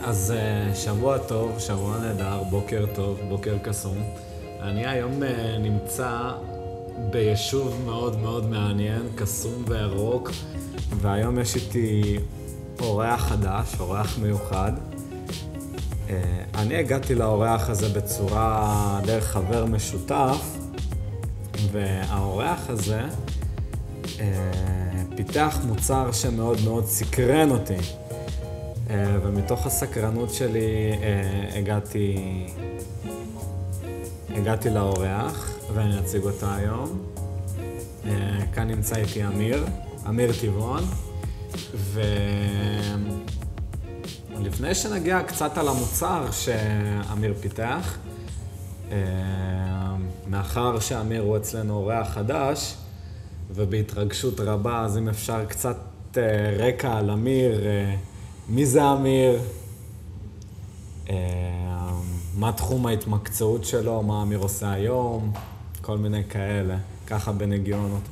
אז אה, שבוע טוב, שבוע נהדר, בוקר טוב, בוקר קסום. אני היום אה, נמצא ביישוב מאוד מאוד מעניין, קסום וירוק, והיום יש איתי אורח חדש, אורח מיוחד. אה, אני הגעתי לאורח הזה בצורה דרך חבר משותף, והאורח הזה פיתח מוצר שמאוד מאוד סקרן אותי. אה, ומתוך הסקרנות שלי אה, הגעתי, הגעתי לאורח, ואני אציג אותה היום. אה, כאן נמצא איתי אמיר, אמיר טבעון, ולפני שנגיע קצת על המוצר שאמיר פיתח, מאחר שאמיר הוא אצלנו אורח חדש, ובהתרגשות רבה, אז אם אפשר קצת רקע על אמיר, מי זה אמיר? אה, מה תחום ההתמקצעות שלו, מה אמיר עושה היום, כל מיני כאלה, ככה בנגיונות.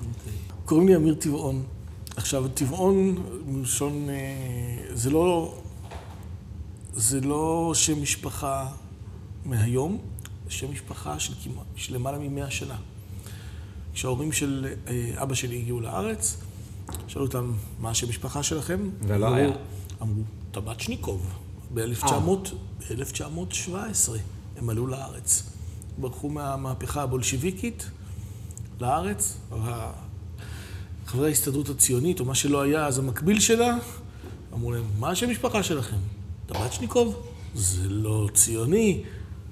קוראים לי אמיר טבעון. עכשיו, טבעון, מלשון, אה, זה לא, זה לא שם משפחה מהיום, זה שם משפחה של, כמעט, של למעלה ממאה שנה. כשההורים של אה, אבא שלי הגיעו לארץ, שאלו אותם, מה השם משפחה שלכם? ולא היה. אמרו, טבצ'ניקוב, ב-1917 הם עלו לארץ. ברחו מהמהפכה הבולשיביקית לארץ, חברי ההסתדרות הציונית, או מה שלא היה אז המקביל שלה, אמרו להם, מה השם משפחה שלכם? טבצ'ניקוב? זה לא ציוני,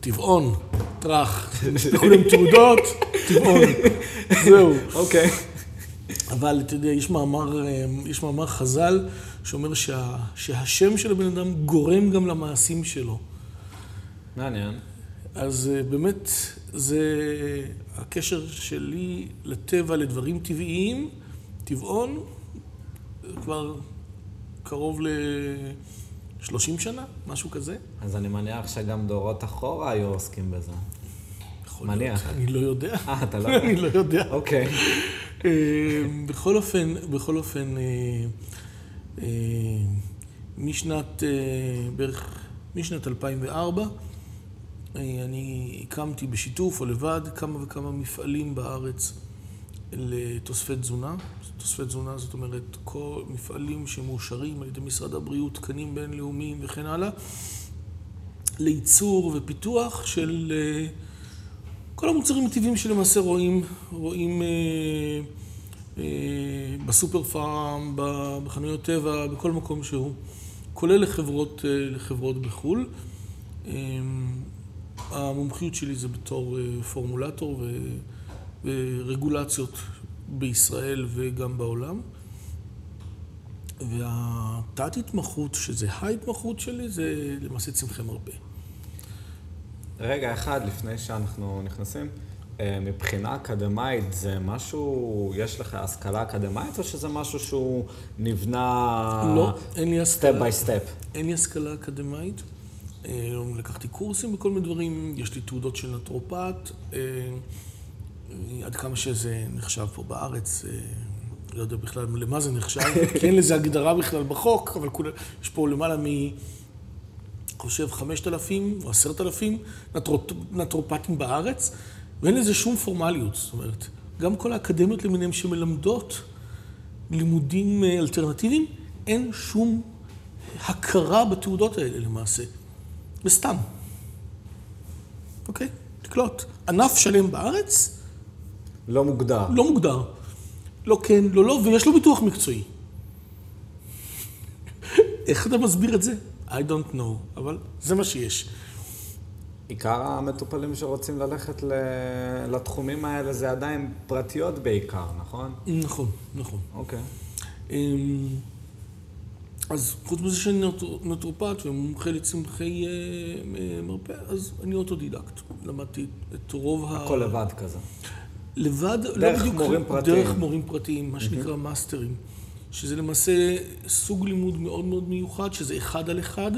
טבעון, טראח, להם תעודות, טבעון, זהו. אוקיי. אבל אתה יודע, יש מאמר, אה, יש מאמר חז"ל שאומר שה, שהשם של הבן אדם גורם גם למעשים שלו. מעניין. אז אה, באמת, זה הקשר שלי לטבע, לדברים טבעיים, טבעון, כבר קרוב ל-30 שנה, משהו כזה. אז אני מניח שגם דורות אחורה היו עוסקים בזה. מניח. אני לא יודע. אה, אתה לא יודע? אני לא יודע. אוקיי. אה, בכל אופן, בכל אופן, אה, אה, משנת, בערך, משנת 2004, אני הקמתי בשיתוף או לבד כמה וכמה מפעלים בארץ לתוספי תזונה. תוספי תזונה זאת אומרת כל מפעלים שמאושרים על ידי משרד הבריאות, תקנים בינלאומיים וכן הלאה, לייצור ופיתוח של כל המוצרים הטבעיים שלמעשה רואים, רואים אה, אה, בסופר פארם, בחנויות טבע, בכל מקום שהוא, כולל לחברות, אה, לחברות בחו"ל. אה, המומחיות שלי זה בתור אה, פורמולטור ו, ורגולציות בישראל וגם בעולם. והתת התמחות, שזה ההתמחות שלי, זה למעשה צמחי מרפא. רגע אחד לפני שאנחנו נכנסים, אה, מבחינה אקדמאית זה משהו, יש לך השכלה אקדמאית או שזה משהו שהוא נבנה... לא, אין לי השכלה. step by step. אין לי השכלה אקדמאית. אה, לקחתי קורסים בכל מיני דברים, יש לי תעודות של נטרופט, אה, עד כמה שזה נחשב פה בארץ, לא יודע בכלל למה זה נחשב, כי אין לזה הגדרה בכלל בחוק, אבל יש פה למעלה מ... חושב, 5,000 או 10,000 נטרופטים בארץ, ואין לזה שום פורמליות. זאת אומרת, גם כל האקדמיות למיניהן שמלמדות לימודים אה, אלטרנטיביים, אין שום הכרה בתעודות האלה למעשה. זה סתם. אוקיי? תקלוט. ענף שלם בארץ... לא מוגדר. לא מוגדר. לא כן, לא לא, ויש לו ביטוח מקצועי. איך אתה מסביר את זה? I don't know, אבל זה מה שיש. עיקר המטופלים שרוצים ללכת לתחומים האלה זה עדיין פרטיות בעיקר, נכון? נכון, נכון. אוקיי. אמ, אז חוץ מזה שאני נטרופט ומומחה לצמחי אה, מרפא, אז אני אוטודידקט. למדתי את רוב ה... הכל לבד כזה. לבד, לא בדיוק... דרך מורים פרטיים. דרך מורים פרטיים, מה שנקרא מאסטרים. שזה למעשה סוג לימוד מאוד מאוד מיוחד, שזה אחד על אחד.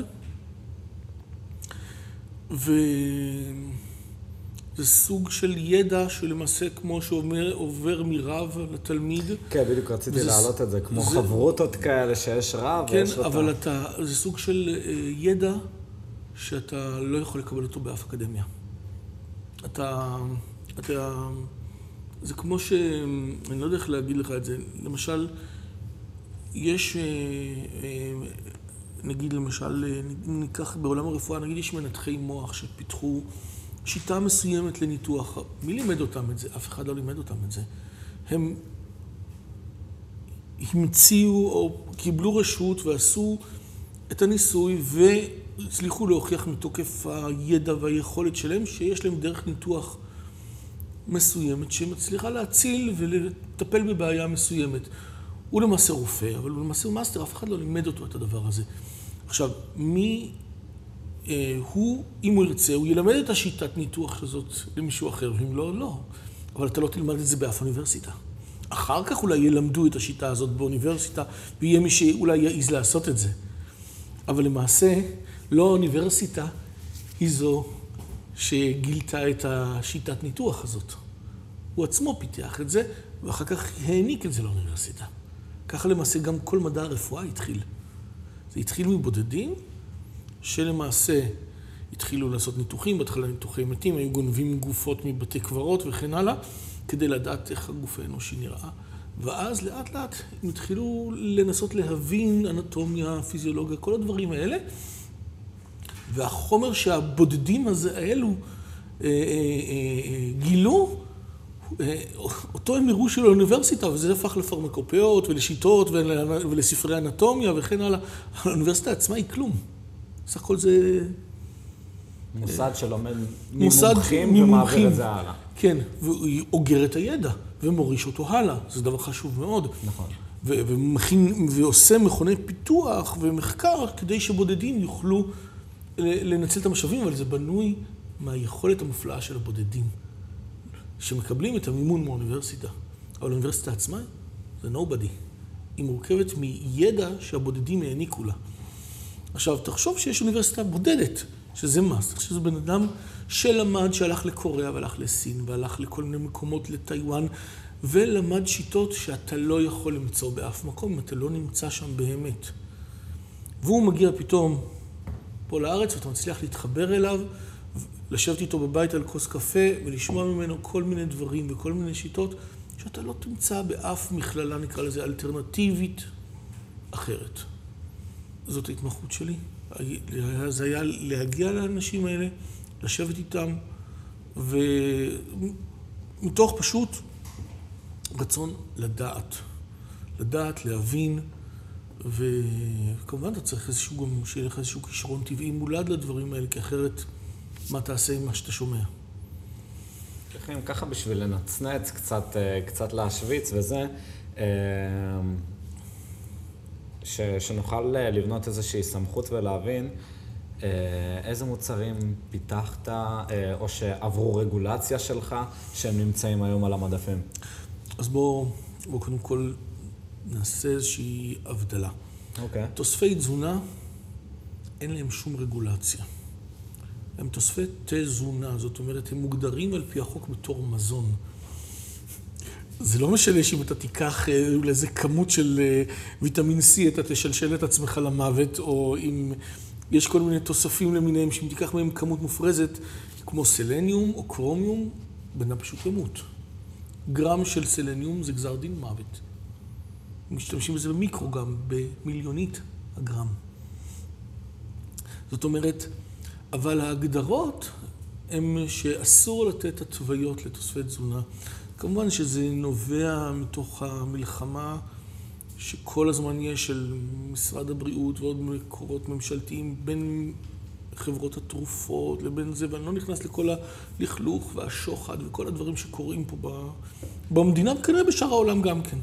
ו... זה סוג של ידע שלמעשה כמו שעובר מרב לתלמיד. כן, בדיוק רציתי וזה, להעלות את זה, כמו זה, חברותות כאלה שיש רב כן, ויש אותה. כן, אבל אתה, זה סוג של אה, ידע שאתה לא יכול לקבל אותו באף אקדמיה. אתה, אתה, זה כמו ש... אני לא יודע איך להגיד לך את זה. למשל, יש, אה, אה, נגיד למשל, ניקח בעולם הרפואה, נגיד יש מנתחי מוח שפיתחו שיטה מסוימת לניתוח. מי לימד אותם את זה? אף אחד לא לימד אותם את זה. הם המציאו או קיבלו רשות ועשו את הניסוי והצליחו להוכיח מתוקף הידע והיכולת שלהם שיש להם דרך ניתוח מסוימת שמצליחה להציל ולטפל בבעיה מסוימת. הוא למעשה רופא, אבל הוא למעשה מאסטר, אף אחד לא לימד אותו את הדבר הזה. עכשיו, מי אה, הוא, אם הוא ירצה, הוא ילמד את השיטת ניתוח הזאת למישהו אחר, ואם לא, לא. אבל אתה לא תלמד את זה באף אוניברסיטה. אחר כך אולי ילמדו את השיטה הזאת באוניברסיטה, ויהיה מי שאולי יעז לעשות את זה. אבל למעשה, לא האוניברסיטה היא זו שגילתה את השיטת ניתוח הזאת. הוא עצמו פיתח את זה, ואחר כך העניק את זה לאוניברסיטה. ככה למעשה גם כל מדע הרפואה התחיל. זה התחיל מבודדים, שלמעשה התחילו לעשות ניתוחים, בהתחלה ניתוחי מתים, היו גונבים גופות מבתי קברות וכן הלאה, כדי לדעת איך הגוף האנושי נראה. ואז לאט לאט הם התחילו לנסות להבין אנטומיה, פיזיולוגיה, כל הדברים האלה. והחומר שהבודדים הזה, האלו אה, אה, אה, גילו, אותו הם הראו של האוניברסיטה, וזה הפך לפרמקופיות ולשיטות ולספרי אנטומיה וכן הלאה. האוניברסיטה עצמה היא כלום. סך הכל זה... מוסד שלומד ממומחים ומעביר את זה הלאה. כן, והוא אוגר את הידע ומוריש אותו הלאה, זה דבר חשוב מאוד. נכון. ומכין, ועושה מכוני פיתוח ומחקר כדי שבודדים יוכלו לנצל את המשאבים, אבל זה בנוי מהיכולת המופלאה של הבודדים, שמקבלים את המימון מהאוניברסיטה. אבל האוניברסיטה עצמה זה nobody. היא מורכבת מידע שהבודדים העניקו לה. עכשיו, תחשוב שיש אוניברסיטה בודדת, שזה מס. תחשוב שזה בן אדם שלמד, שהלך לקוריאה והלך לסין, והלך לכל מיני מקומות, לטיוואן, ולמד שיטות שאתה לא יכול למצוא באף מקום אם אתה לא נמצא שם באמת. והוא מגיע פתאום פה לארץ, ואתה מצליח להתחבר אליו, לשבת איתו בבית על כוס קפה, ולשמוע ממנו כל מיני דברים וכל מיני שיטות, שאתה לא תמצא באף מכללה, נקרא לזה, אלטרנטיבית אחרת. זאת ההתמחות שלי. זה היה להגיע לאנשים האלה, לשבת איתם, ומתוך פשוט רצון לדעת. לדעת, להבין, וכמובן אתה צריך איזשהו, גם שיהיה לך איזשהו כישרון טבעי מולד לדברים האלה, כי אחרת מה תעשה עם מה שאתה שומע? ככה בשביל לנצנץ, קצת, אה, קצת להשוויץ וזה, אה, ש, שנוכל אה, לבנות איזושהי סמכות ולהבין אה, איזה מוצרים פיתחת או שעברו רגולציה שלך שהם נמצאים היום על המדפים. אז בואו בוא קודם כל נעשה איזושהי הבדלה. אוקיי. Okay. תוספי תזונה, אין להם שום רגולציה. הם תוספי תזונה, זאת אומרת, הם מוגדרים על פי החוק בתור מזון. זה לא משנה שאם אתה תיקח אה, לאיזה כמות של אה, ויטמין C, אתה תשלשל את עצמך למוות, או אם יש כל מיני תוספים למיניהם, שאם תיקח מהם כמות מופרזת, כמו סלניום או קרומיום, בן אדם פשוט ימות. גרם של סלניום זה גזר דין מוות. משתמשים בזה במיקרו גם, במיליונית הגרם. זאת אומרת, אבל ההגדרות הן שאסור לתת התוויות לתוספי תזונה. כמובן שזה נובע מתוך המלחמה שכל הזמן יש של משרד הבריאות ועוד מקורות ממשלתיים בין חברות התרופות לבין זה, ואני לא נכנס לכל הלכלוך והשוחד וכל הדברים שקורים פה במדינה, וכנראה בשאר העולם גם כן.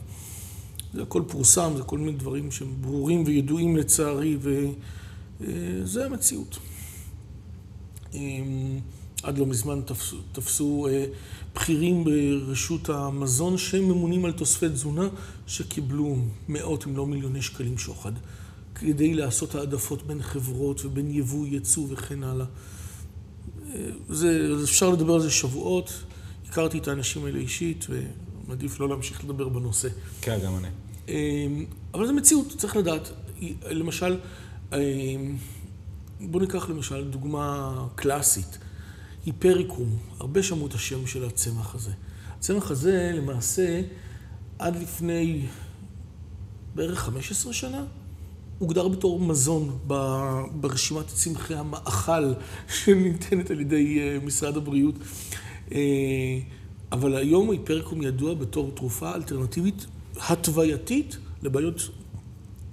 זה הכל פורסם, זה כל מיני דברים שהם ברורים וידועים לצערי, וזה אה, המציאות. אמ, עד לא מזמן תפסו, תפסו אה, בכירים ברשות המזון שהם ממונים על תוספי תזונה שקיבלו מאות אם לא מיליוני שקלים שוחד כדי לעשות העדפות בין חברות ובין יבוא, יצוא וכן הלאה. זה, אפשר לדבר על זה שבועות. הכרתי את האנשים האלה אישית, ומעדיף לא להמשיך לדבר בנושא. כן, גם אני. אבל זו מציאות, צריך לדעת. למשל, בואו ניקח למשל דוגמה קלאסית, היפריקום. הרבה שמעו את השם של הצמח הזה. הצמח הזה, למעשה, עד לפני בערך 15 שנה, הוגדר בתור מזון ברשימת צמחי המאכל שניתנת על ידי אה, משרד הבריאות. אה, אבל היום היפריקום ידוע בתור תרופה אלטרנטיבית התווייתית לבעיות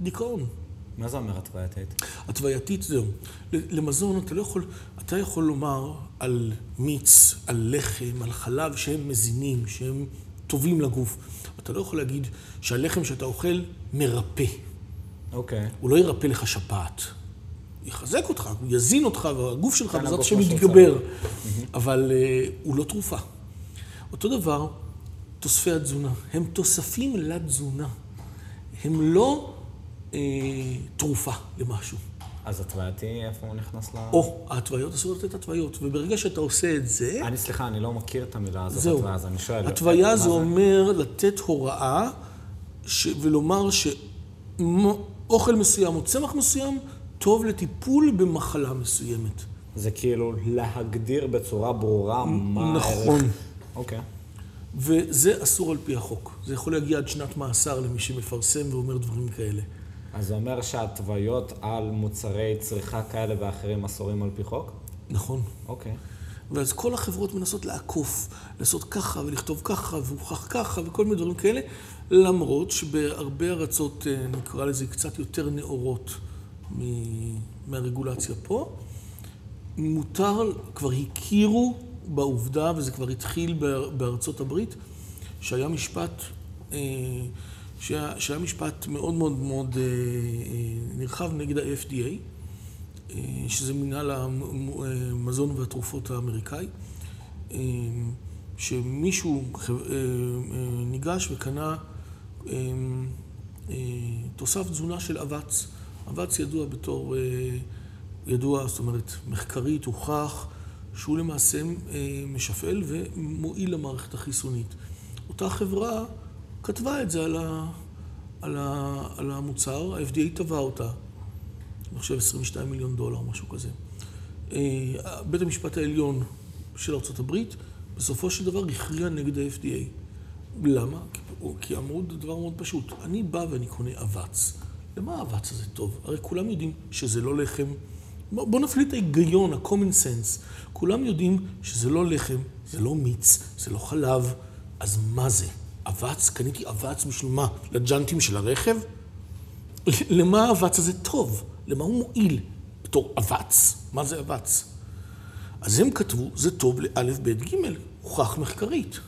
דיכאון. מה זה אומר התווייתית? התווייתית זהו. למזון אתה לא יכול, אתה יכול לומר על מיץ, על לחם, על חלב שהם מזינים, שהם טובים לגוף. אתה לא יכול להגיד שהלחם שאתה אוכל מרפא. אוקיי. Okay. הוא לא ירפא לך שפעת. יחזק אותך, הוא יזין אותך, והגוף שלך כן, בעזרת השם יתגבר. אבל uh, הוא לא תרופה. אותו דבר, תוספי התזונה. הם תוספים לתזונה. הם לא אה, תרופה למשהו. אז התווייתי, איפה הוא נכנס ל... או, ההתוויות אסור לתת התוויות, וברגע שאתה עושה את זה... אני, סליחה, אני לא מכיר את המילה הזאת, זהו. התוויה, אז אני שואל... התוויה זה אומר לתת הוראה ש... ולומר שאוכל מסוים או צמח מסוים טוב לטיפול במחלה מסוימת. זה כאילו להגדיר בצורה ברורה מה נכון. אוקיי. וזה אסור על פי החוק. זה יכול להגיע עד שנת מאסר למי שמפרסם ואומר דברים כאלה. אז זה אומר שההתוויות על מוצרי צריכה כאלה ואחרים אסורים על פי חוק? נכון. אוקיי. ואז כל החברות מנסות לעקוף, לעשות ככה ולכתוב ככה והוכח ככה וכל מיני דברים כאלה, למרות שבהרבה ארצות, אה, נקרא לזה, קצת יותר נאורות מהרגולציה פה, מותר, כבר הכירו בעובדה, וזה כבר התחיל בארצות הברית, שהיה משפט, אה, שהיה, משפט מאוד מאוד מאוד אה, נרחב נגד ה-FDA, שזה מנהל המזון והתרופות האמריקאי, שמישהו ניגש וקנה תוסף תזונה של אבץ. אבץ ידוע בתור, ידוע, זאת אומרת, מחקרית, הוכח, שהוא למעשה משפעל ומועיל למערכת החיסונית. אותה חברה כתבה את זה על, ה, על, ה, על המוצר, ה-FDA תבע אותה. אני חושב 22 מיליון דולר, משהו כזה. אה, בית המשפט העליון של ארה"ב בסופו של דבר הכריע נגד ה-FDA. למה? כי אמרו דבר מאוד פשוט. אני בא ואני קונה אבץ. למה האבץ הזה טוב? הרי כולם יודעים שזה לא לחם. בואו נפעיל את ההיגיון, ה-common sense. כולם יודעים שזה לא לחם, זה לא מיץ, זה לא חלב. אז מה זה? אבץ? קניתי אבץ בשביל מה? לג'אנטים של הרכב? למה האבץ הזה טוב? למה הוא מועיל בתור אבץ? מה זה אבץ? אז הם כתבו, זה טוב לאלף, בית, גימל, הוכח מחקרית.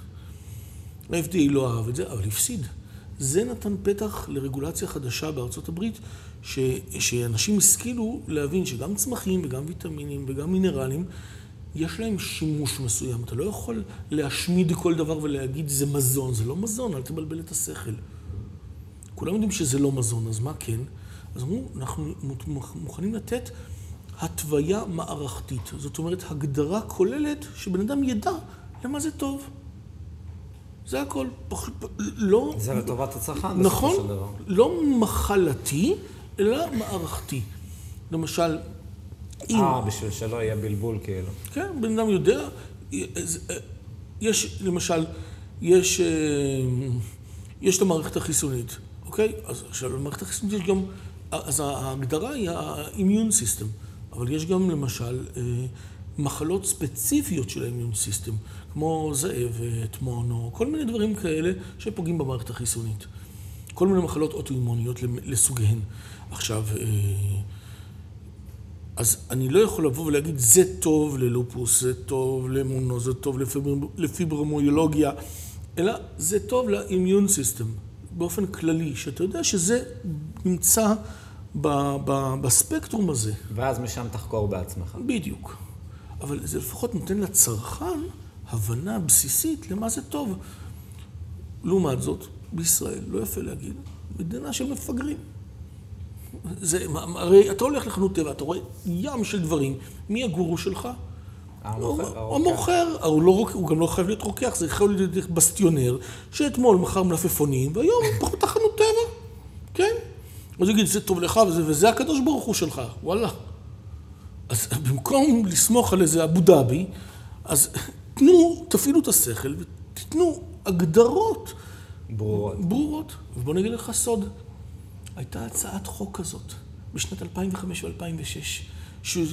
ה-FDA לא אהב את זה, אבל הפסיד. זה נתן פתח לרגולציה חדשה בארצות הברית, ש, שאנשים השכילו להבין שגם צמחים וגם ויטמינים וגם מינרלים, יש להם שימוש מסוים. אתה לא יכול להשמיד כל דבר ולהגיד זה מזון. זה לא מזון, אל תבלבל את השכל. כולם יודעים שזה לא מזון, אז מה כן? אז אמרו, אנחנו מוכנים לתת התוויה מערכתית. זאת אומרת, הגדרה כוללת שבן אדם ידע למה זה טוב. זה הכל. פח, לא... זה לטובת הצרכן. נכון. לא מחלתי, אלא מערכתי. למשל. אה, בשביל שלא יהיה בלבול כאילו. כן, בן אדם יודע. יש, למשל, יש, אה, יש את המערכת החיסונית. אוקיי? אז עכשיו, במערכת החיסונית יש גם, אז ההגדרה היא ה-immune system, אבל יש גם למשל אה, מחלות ספציפיות של ה-immune system, כמו זאבת, מונו, כל מיני דברים כאלה שפוגעים במערכת החיסונית. כל מיני מחלות אוטואימוניות לסוגיהן. עכשיו, אה, אז אני לא יכול לבוא ולהגיד, זה טוב ללופוס, זה טוב למונו, זה טוב לפיברומויולוגיה, אלא זה טוב לאימיון סיסטם. באופן כללי, שאתה יודע שזה נמצא ב, ב, בספקטרום הזה. ואז משם תחקור בעצמך. בדיוק. אבל זה לפחות נותן לצרכן הבנה בסיסית למה זה טוב. לעומת זאת, בישראל, לא יפה להגיד, מדינה של מפגרים. זה, הרי אתה הולך לחנות טבע, אתה רואה ים של דברים. מי הגורו שלך? המוכר. המוכר, הוא, לא, הוא גם לא חייב להיות רוקח, זה יכול להיות בסטיונר, שאתמול מכר מלפפונים, והיום הוא פחות חנות טבע, כן? אז הוא יגיד, זה טוב לך, וזה, וזה הקדוש ברוך הוא שלך, וואלה. אז במקום לסמוך על איזה אבו דאבי, אז תנו, תפעילו את השכל ותיתנו הגדרות ברורות. ברורות. ובוא נגיד לך סוד, הייתה הצעת חוק כזאת בשנת 2005 ו-2006,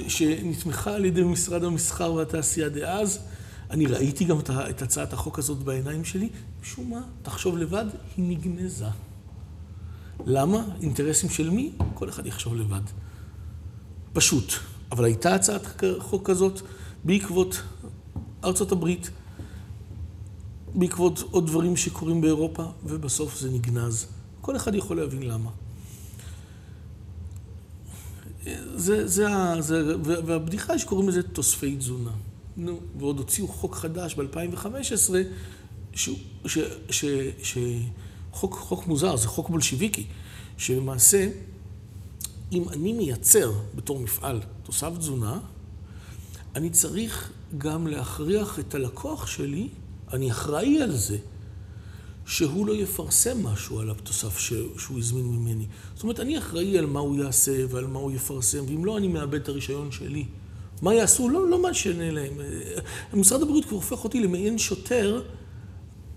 שנתמכה על ידי משרד המסחר והתעשייה דאז. אני ראיתי גם את הצעת החוק הזאת בעיניים שלי, משום מה, תחשוב לבד, היא נגנזה. למה? אינטרסים של מי? כל אחד יחשוב לבד. פשוט. אבל הייתה הצעת חוק כזאת בעקבות ארצות הברית, בעקבות עוד דברים שקורים באירופה, ובסוף זה נגנז. כל אחד יכול להבין למה. זה, זה, זה, והבדיחה היא שקוראים לזה תוספי תזונה. נו, ועוד הוציאו חוק חדש ב-2015, שהוא- ש, ש, ש, חוק, חוק מוזר, זה חוק בולשיביקי, שלמעשה, אם אני מייצר בתור מפעל תוסף תזונה, אני צריך גם להכריח את הלקוח שלי, אני אחראי על זה, שהוא לא יפרסם משהו על התוסף ש- שהוא הזמין ממני. זאת אומרת, אני אחראי על מה הוא יעשה ועל מה הוא יפרסם, ואם לא, אני מאבד את הרישיון שלי. מה יעשו? לא, לא משנה להם. משרד הבריאות כבר הופך אותי למעין שוטר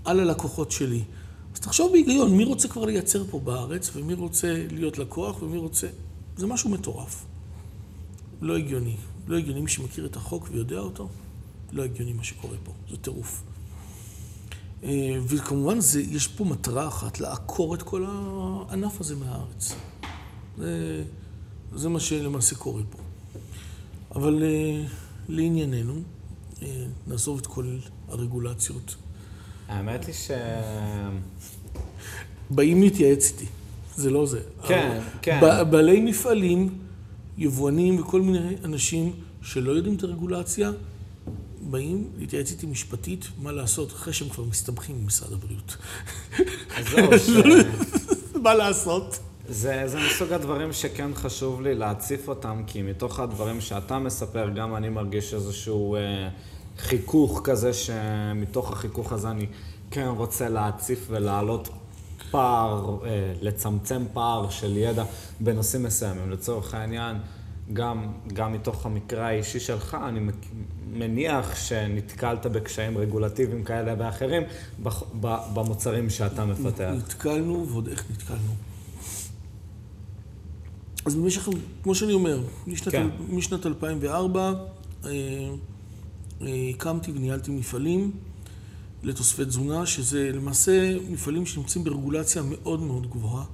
על הלקוחות שלי. אז תחשוב בהיגיון, מי רוצה כבר לייצר פה בארץ, ומי רוצה להיות לקוח, ומי רוצה... זה משהו מטורף. לא הגיוני. לא הגיוני מי שמכיר את החוק ויודע אותו, לא הגיוני מה שקורה פה. זה טירוף. אה, וכמובן, זה, יש פה מטרה אחת, לעקור את כל הענף הזה מהארץ. זה, זה מה שלמעשה קורה פה. אבל אה, לענייננו, אה, נעזוב את כל הרגולציות. האמת היא ש... באים להתייעץ איתי, זה לא זה. כן, כן. בעלי מפעלים, יבואנים וכל מיני אנשים שלא יודעים את הרגולציה, באים להתייעץ איתי משפטית מה לעשות אחרי שהם כבר מסתבכים עם משרד הבריאות. ש... מה לעשות? זה, זה מסוג הדברים שכן חשוב לי להציף אותם, כי מתוך הדברים שאתה מספר, גם אני מרגיש איזשהו אה, חיכוך כזה, שמתוך החיכוך הזה אני כן רוצה להציף ולהעלות פער, אה, לצמצם פער של ידע בנושאים מסוימים. לצורך העניין, גם, גם מתוך המקרה האישי שלך, אני מניח שנתקלת בקשיים רגולטיביים כאלה ואחרים במוצרים שאתה מפתח. נתקלנו, ועוד איך נתקלנו. אז במשך, כמו שאני אומר, משנת, כן. משנת 2004 אה, אה, הקמתי וניהלתי מפעלים לתוספי תזונה, שזה למעשה מפעלים שנמצאים ברגולציה מאוד מאוד גבוהה.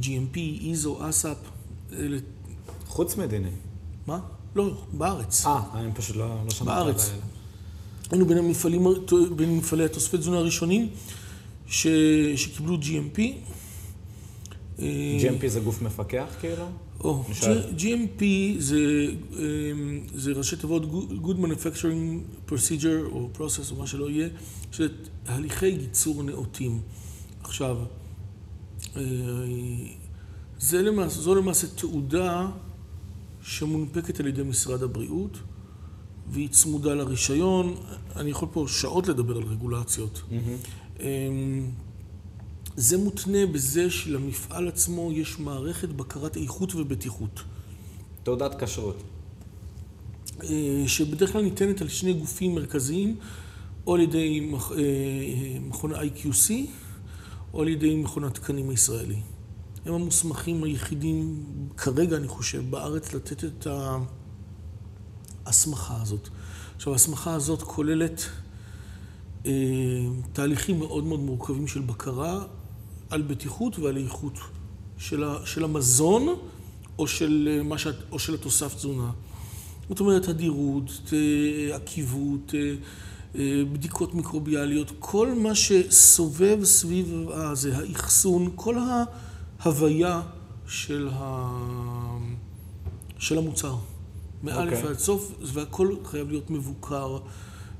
GMP, ISO, ASAP, אלה, חוץ מדיני. מה? לא, בארץ. אה, אני פשוט לא, לא שמעתי בארץ. היינו בין המפעלים, בין מפעלי התוספי תזונה הראשונים ש, שקיבלו GMP. אה, GMP זה גוף מפקח כאילו? או? G- GMP זה, אמ, זה ראשי תיבות Good- Good Manufacturing Procedure או Process או מה שלא יהיה, שזה הליכי ייצור נאותים. עכשיו, אה, זה למעשה, זו למעשה תעודה שמונפקת על ידי משרד הבריאות, והיא צמודה לרישיון. אני יכול פה שעות לדבר על רגולציות. אמ, זה מותנה בזה שלמפעל עצמו יש מערכת בקרת איכות ובטיחות, תעודת כשרות. אה, שבדרך כלל ניתנת על שני גופים מרכזיים, או על ידי אה, מכון ה-IQC, או על ידי מכון התקנים הישראלי. הם המוסמכים היחידים כרגע, אני חושב, בארץ לתת את ההסמכה הזאת. עכשיו, ההסמכה הזאת כוללת אה, תהליכים מאוד מאוד מורכבים של בקרה על בטיחות ועל איכות של, ה, של המזון או של, אה, שאת, או של התוסף תזונה. זאת אומרת, הדירות, אה, עקיבות, אה, אה, בדיקות מיקרוביאליות, כל מה שסובב סביב הזה, האחסון, כל ההוויה של, ה... של המוצר. מאלף אוקיי. ועד סוף, והכל חייב להיות מבוקר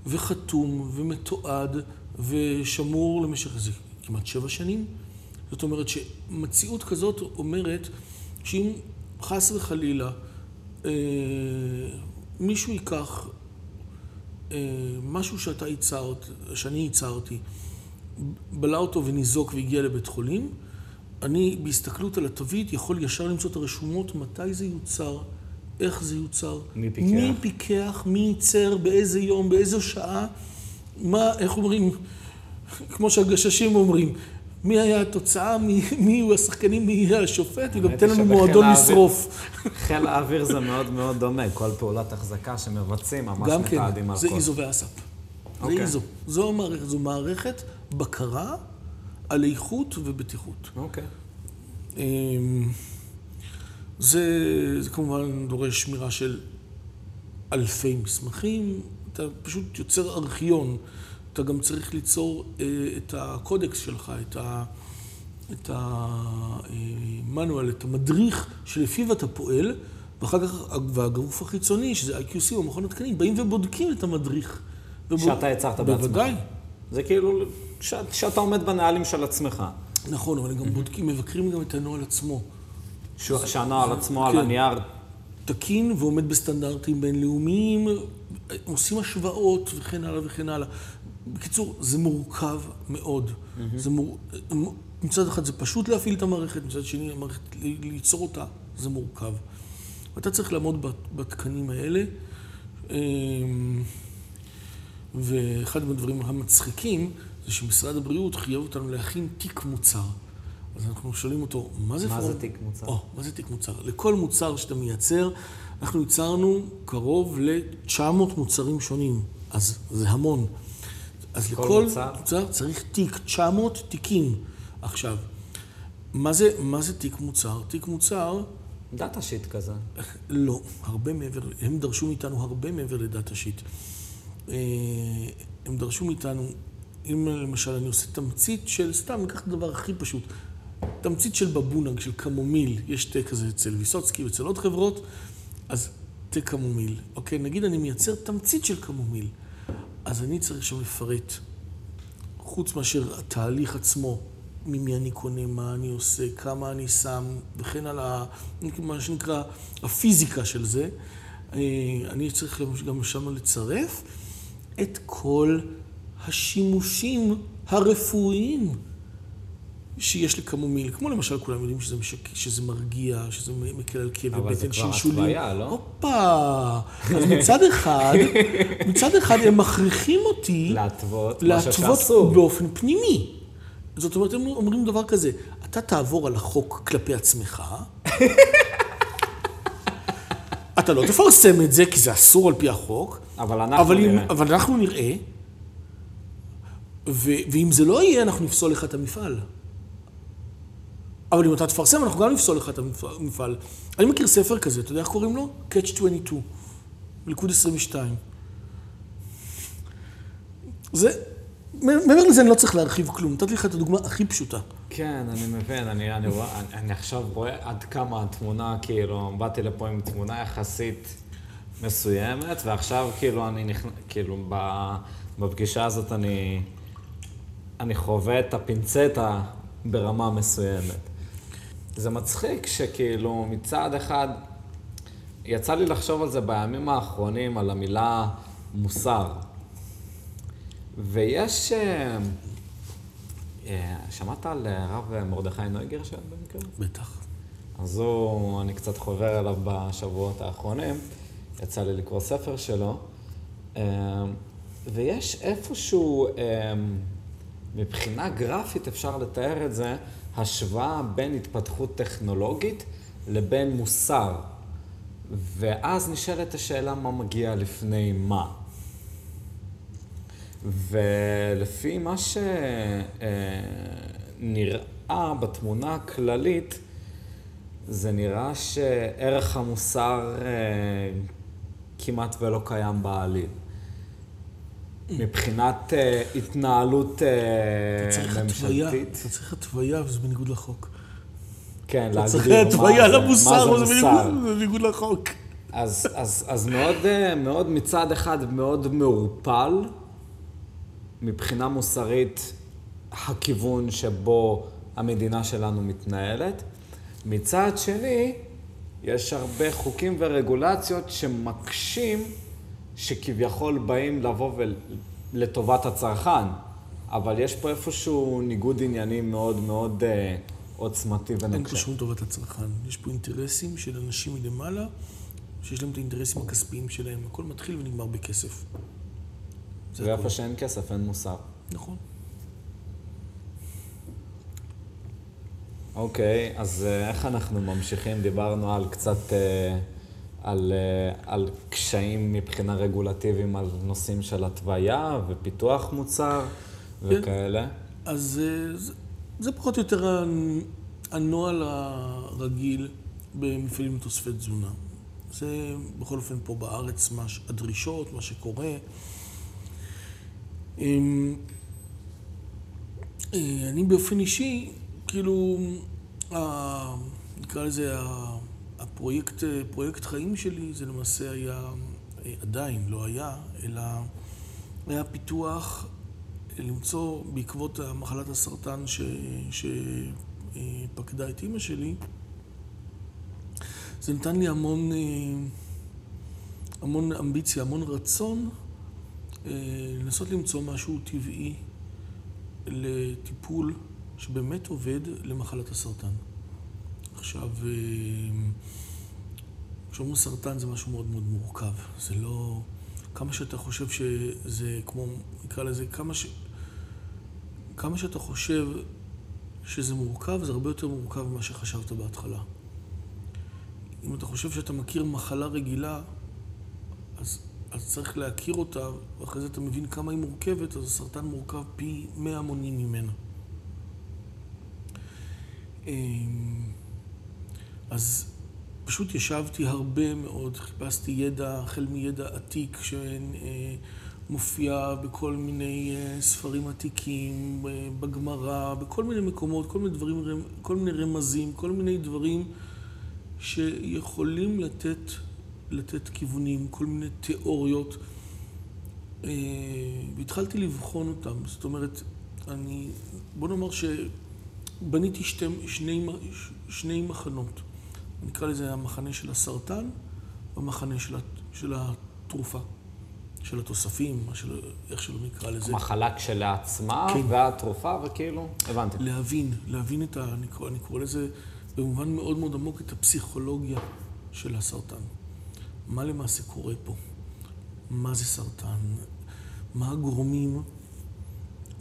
וחתום ומתועד ושמור למשך איזה כמעט שבע שנים. זאת אומרת שמציאות כזאת אומרת שאם חס וחלילה אה, מישהו ייקח אה, משהו שאתה ייצרת, שאני ייצרתי, בלע אותו וניזוק והגיע לבית חולים, אני בהסתכלות על התווית יכול ישר למצוא את הרשומות, מתי זה יוצר, איך זה יוצר, מי פיקח, מי פיקח, מי ייצר, באיזה יום, באיזו שעה, מה, איך אומרים, כמו שהגששים אומרים, מי היה התוצאה, מי, מי היו השחקנים, מי יהיה השופט, וגם תן לנו מועדון לשרוף. חיל האוויר זה מאוד מאוד דומה, כל פעולת החזקה שמבצעים, ממש מתעדים על כן, זה כל. איזו ואסאפ. זה אוקיי. איזו. זו המערכת, זו מערכת בקרה על איכות ובטיחות. אוקיי. אמ, זה, זה כמובן דורש שמירה של אלפי מסמכים, אתה פשוט יוצר ארכיון, אתה גם צריך ליצור אה, את הקודקס שלך, את ה... את המנואל, את המדריך שלפיו אתה פועל, ואחר כך, והגוף החיצוני, שזה IQC או מכון התקנים, באים ובודקים את המדריך. ובוד- שאתה יצרת בעצמך. בוודאי. זה כאילו ש- שאתה עומד בנהלים של עצמך. נכון, אבל גם בודקים, מבקרים גם את הנוהל עצמו. שהנוהל עצמו על כן. הנייר, תקין ועומד בסטנדרטים בינלאומיים, עושים השוואות וכן הלאה וכן הלאה. בקיצור, זה מורכב מאוד. זה מור... מצד אחד זה פשוט להפעיל את המערכת, מצד שני המערכת, ליצור אותה, זה מורכב. ואתה צריך לעמוד בת- בתקנים האלה. אמ, ואחד מהדברים המצחיקים זה שמשרד הבריאות חייב אותנו להכין תיק מוצר. אז אנחנו שואלים אותו, מה זה מה פורום- זה תיק מוצר? או, מה זה תיק מוצר? לכל מוצר שאתה מייצר, אנחנו ייצרנו קרוב ל-900 מוצרים שונים. אז זה המון. אז כל לכל מוצר? מוצר צריך תיק, 900 תיקים. עכשיו, מה זה, מה זה תיק מוצר? תיק מוצר, data sheet כזה. לא, הרבה מעבר, הם דרשו מאיתנו הרבה מעבר ל data sheet. אה, הם דרשו מאיתנו, אם למשל אני עושה תמצית של, סתם, ניקח את הדבר הכי פשוט, תמצית של בבונג, של קמומיל, יש תה כזה אצל ויסוצקי ואצל עוד חברות, אז תה קמומיל. אוקיי, נגיד אני מייצר תמצית של קמומיל, אז אני צריך שם לפרט, חוץ מאשר התהליך עצמו, ממי אני קונה, מה אני עושה, כמה אני שם, וכן על ה... מה שנקרא הפיזיקה של זה, אה, אני צריך גם- שם לצרף את כל השימושים הרפואיים שיש לקמומיל. כמו למשל, כולם יודעים שזה, משק... שזה מרגיע, שזה מקל על כאבי אבל זה בטן, כבר. התוויה, לא? הופה! אז מצד אחד, מצד אחד הם מכריחים אותי להתוות להתוות שאסור. באופן פנימי. זאת אומרת, הם אומרים דבר כזה, אתה תעבור על החוק כלפי עצמך, אתה לא תפרסם את זה כי זה אסור על פי החוק, אבל אנחנו אבל, אם, נראה. אבל אנחנו נראה, ואם זה לא יהיה, אנחנו נפסול לך את המפעל. אבל אם אתה תפרסם, אנחנו גם נפסול לך את המפעל. אני מכיר ספר כזה, אתה יודע איך קוראים לו? Catch 22, ליכוד 22. זה, מעבר לזה אני לא צריך להרחיב כלום, נתתי לך את הדוגמה הכי פשוטה. כן, אני מבין, אני, אני, רואה, אני, אני עכשיו רואה עד כמה התמונה, כאילו, באתי לפה עם תמונה יחסית מסוימת, ועכשיו כאילו אני נכנס, כאילו, בפגישה הזאת אני, אני חווה את הפינצטה ברמה מסוימת. זה מצחיק שכאילו מצד אחד, יצא לי לחשוב על זה בימים האחרונים, על המילה מוסר. ויש... אה, אה, שמעת על אה, הרב מרדכי נויגר שם במקרה? בטח. אז הוא, אני קצת חובר אליו בשבועות האחרונים, יצא לי לקרוא ספר שלו, ויש איפשהו, מבחינה גרפית אפשר לתאר את זה, השוואה בין התפתחות טכנולוגית לבין מוסר. ואז נשאלת השאלה מה מגיע לפני מה. ולפי מה שנראה בתמונה הכללית, זה נראה שערך המוסר אה, כמעט ולא קיים בעליל. מבחינת אה, התנהלות אתה צריך התוויה, ממשלתית. אתה צריך התוויה וזה בניגוד לחוק. כן, אתה להגדיר צריך התוויה מה זה- למוסר מה וזה זה מוסר. בניגוד- זה בניגוד לחוק. אז, אז, אז מאוד, אה, מאוד מצד אחד מאוד מעורפל מבחינה מוסרית הכיוון שבו המדינה שלנו מתנהלת. מצד שני, יש הרבה חוקים ורגולציות שמקשים שכביכול באים לבוא לטובת הצרכן, אבל יש פה איפשהו ניגוד עניינים מאוד מאוד אה, עוצמתי ונוקשה. אין פה שום טובת הצרכן. יש פה אינטרסים של אנשים מלמעלה, שיש להם את האינטרסים הכספיים שלהם. הכל מתחיל ונגמר בכסף. ואיפה שאין כסף, אין מוסר. נכון. אוקיי, אז אה, איך אנחנו ממשיכים? דיברנו על קצת, אה, על, אה, על קשיים מבחינה רגולטיביים, על נושאים של התוויה ופיתוח מוצר כן. וכאלה. אז זה, זה פחות או יותר הנוהל הרגיל במפעלים לתוספי תזונה. זה בכל אופן פה בארץ, מה, הדרישות, מה שקורה. אמ, אני באופן אישי, כאילו, נקרא לזה, הפרויקט, פרויקט חיים שלי, זה למעשה היה, עדיין לא היה, אלא היה פיתוח למצוא בעקבות מחלת הסרטן ש, שפקדה את אימא שלי, זה נתן לי המון, המון אמביציה, המון רצון לנסות למצוא משהו טבעי לטיפול שבאמת עובד למחלת הסרטן. עכשיו, אה, כשאומרים סרטן זה משהו מאוד מאוד מורכב. זה לא... כמה שאתה חושב שזה כמו, נקרא לזה, כמה, ש... כמה שאתה חושב שזה מורכב, זה הרבה יותר מורכב ממה שחשבת בהתחלה. אם אתה חושב שאתה מכיר מחלה רגילה, אז, אז צריך להכיר אותה, ואחרי זה אתה מבין כמה היא מורכבת, אז הסרטן מורכב פי מאה מונים ממנה. אז פשוט ישבתי הרבה מאוד, חיפשתי ידע, החל מידע עתיק שמופיע בכל מיני אה, ספרים עתיקים, אה, בגמרא, בכל מיני מקומות, כל מיני דברים, כל מיני רמזים, כל מיני דברים שיכולים לתת, לתת כיוונים, כל מיני תיאוריות. אה, והתחלתי לבחון אותם. זאת אומרת, אני, בוא נאמר ש... בניתי שתי, שני, שני מחנות. נקרא לזה המחנה של הסרטן והמחנה של, של התרופה, של התוספים, של, איך שלא נקרא לזה. המחלה כשלעצמה כן. והתרופה, וכאילו, הבנתי. להבין, להבין את ה... אני קורא, אני קורא לזה במובן מאוד מאוד עמוק את הפסיכולוגיה של הסרטן. מה למעשה קורה פה? מה זה סרטן? מה הגורמים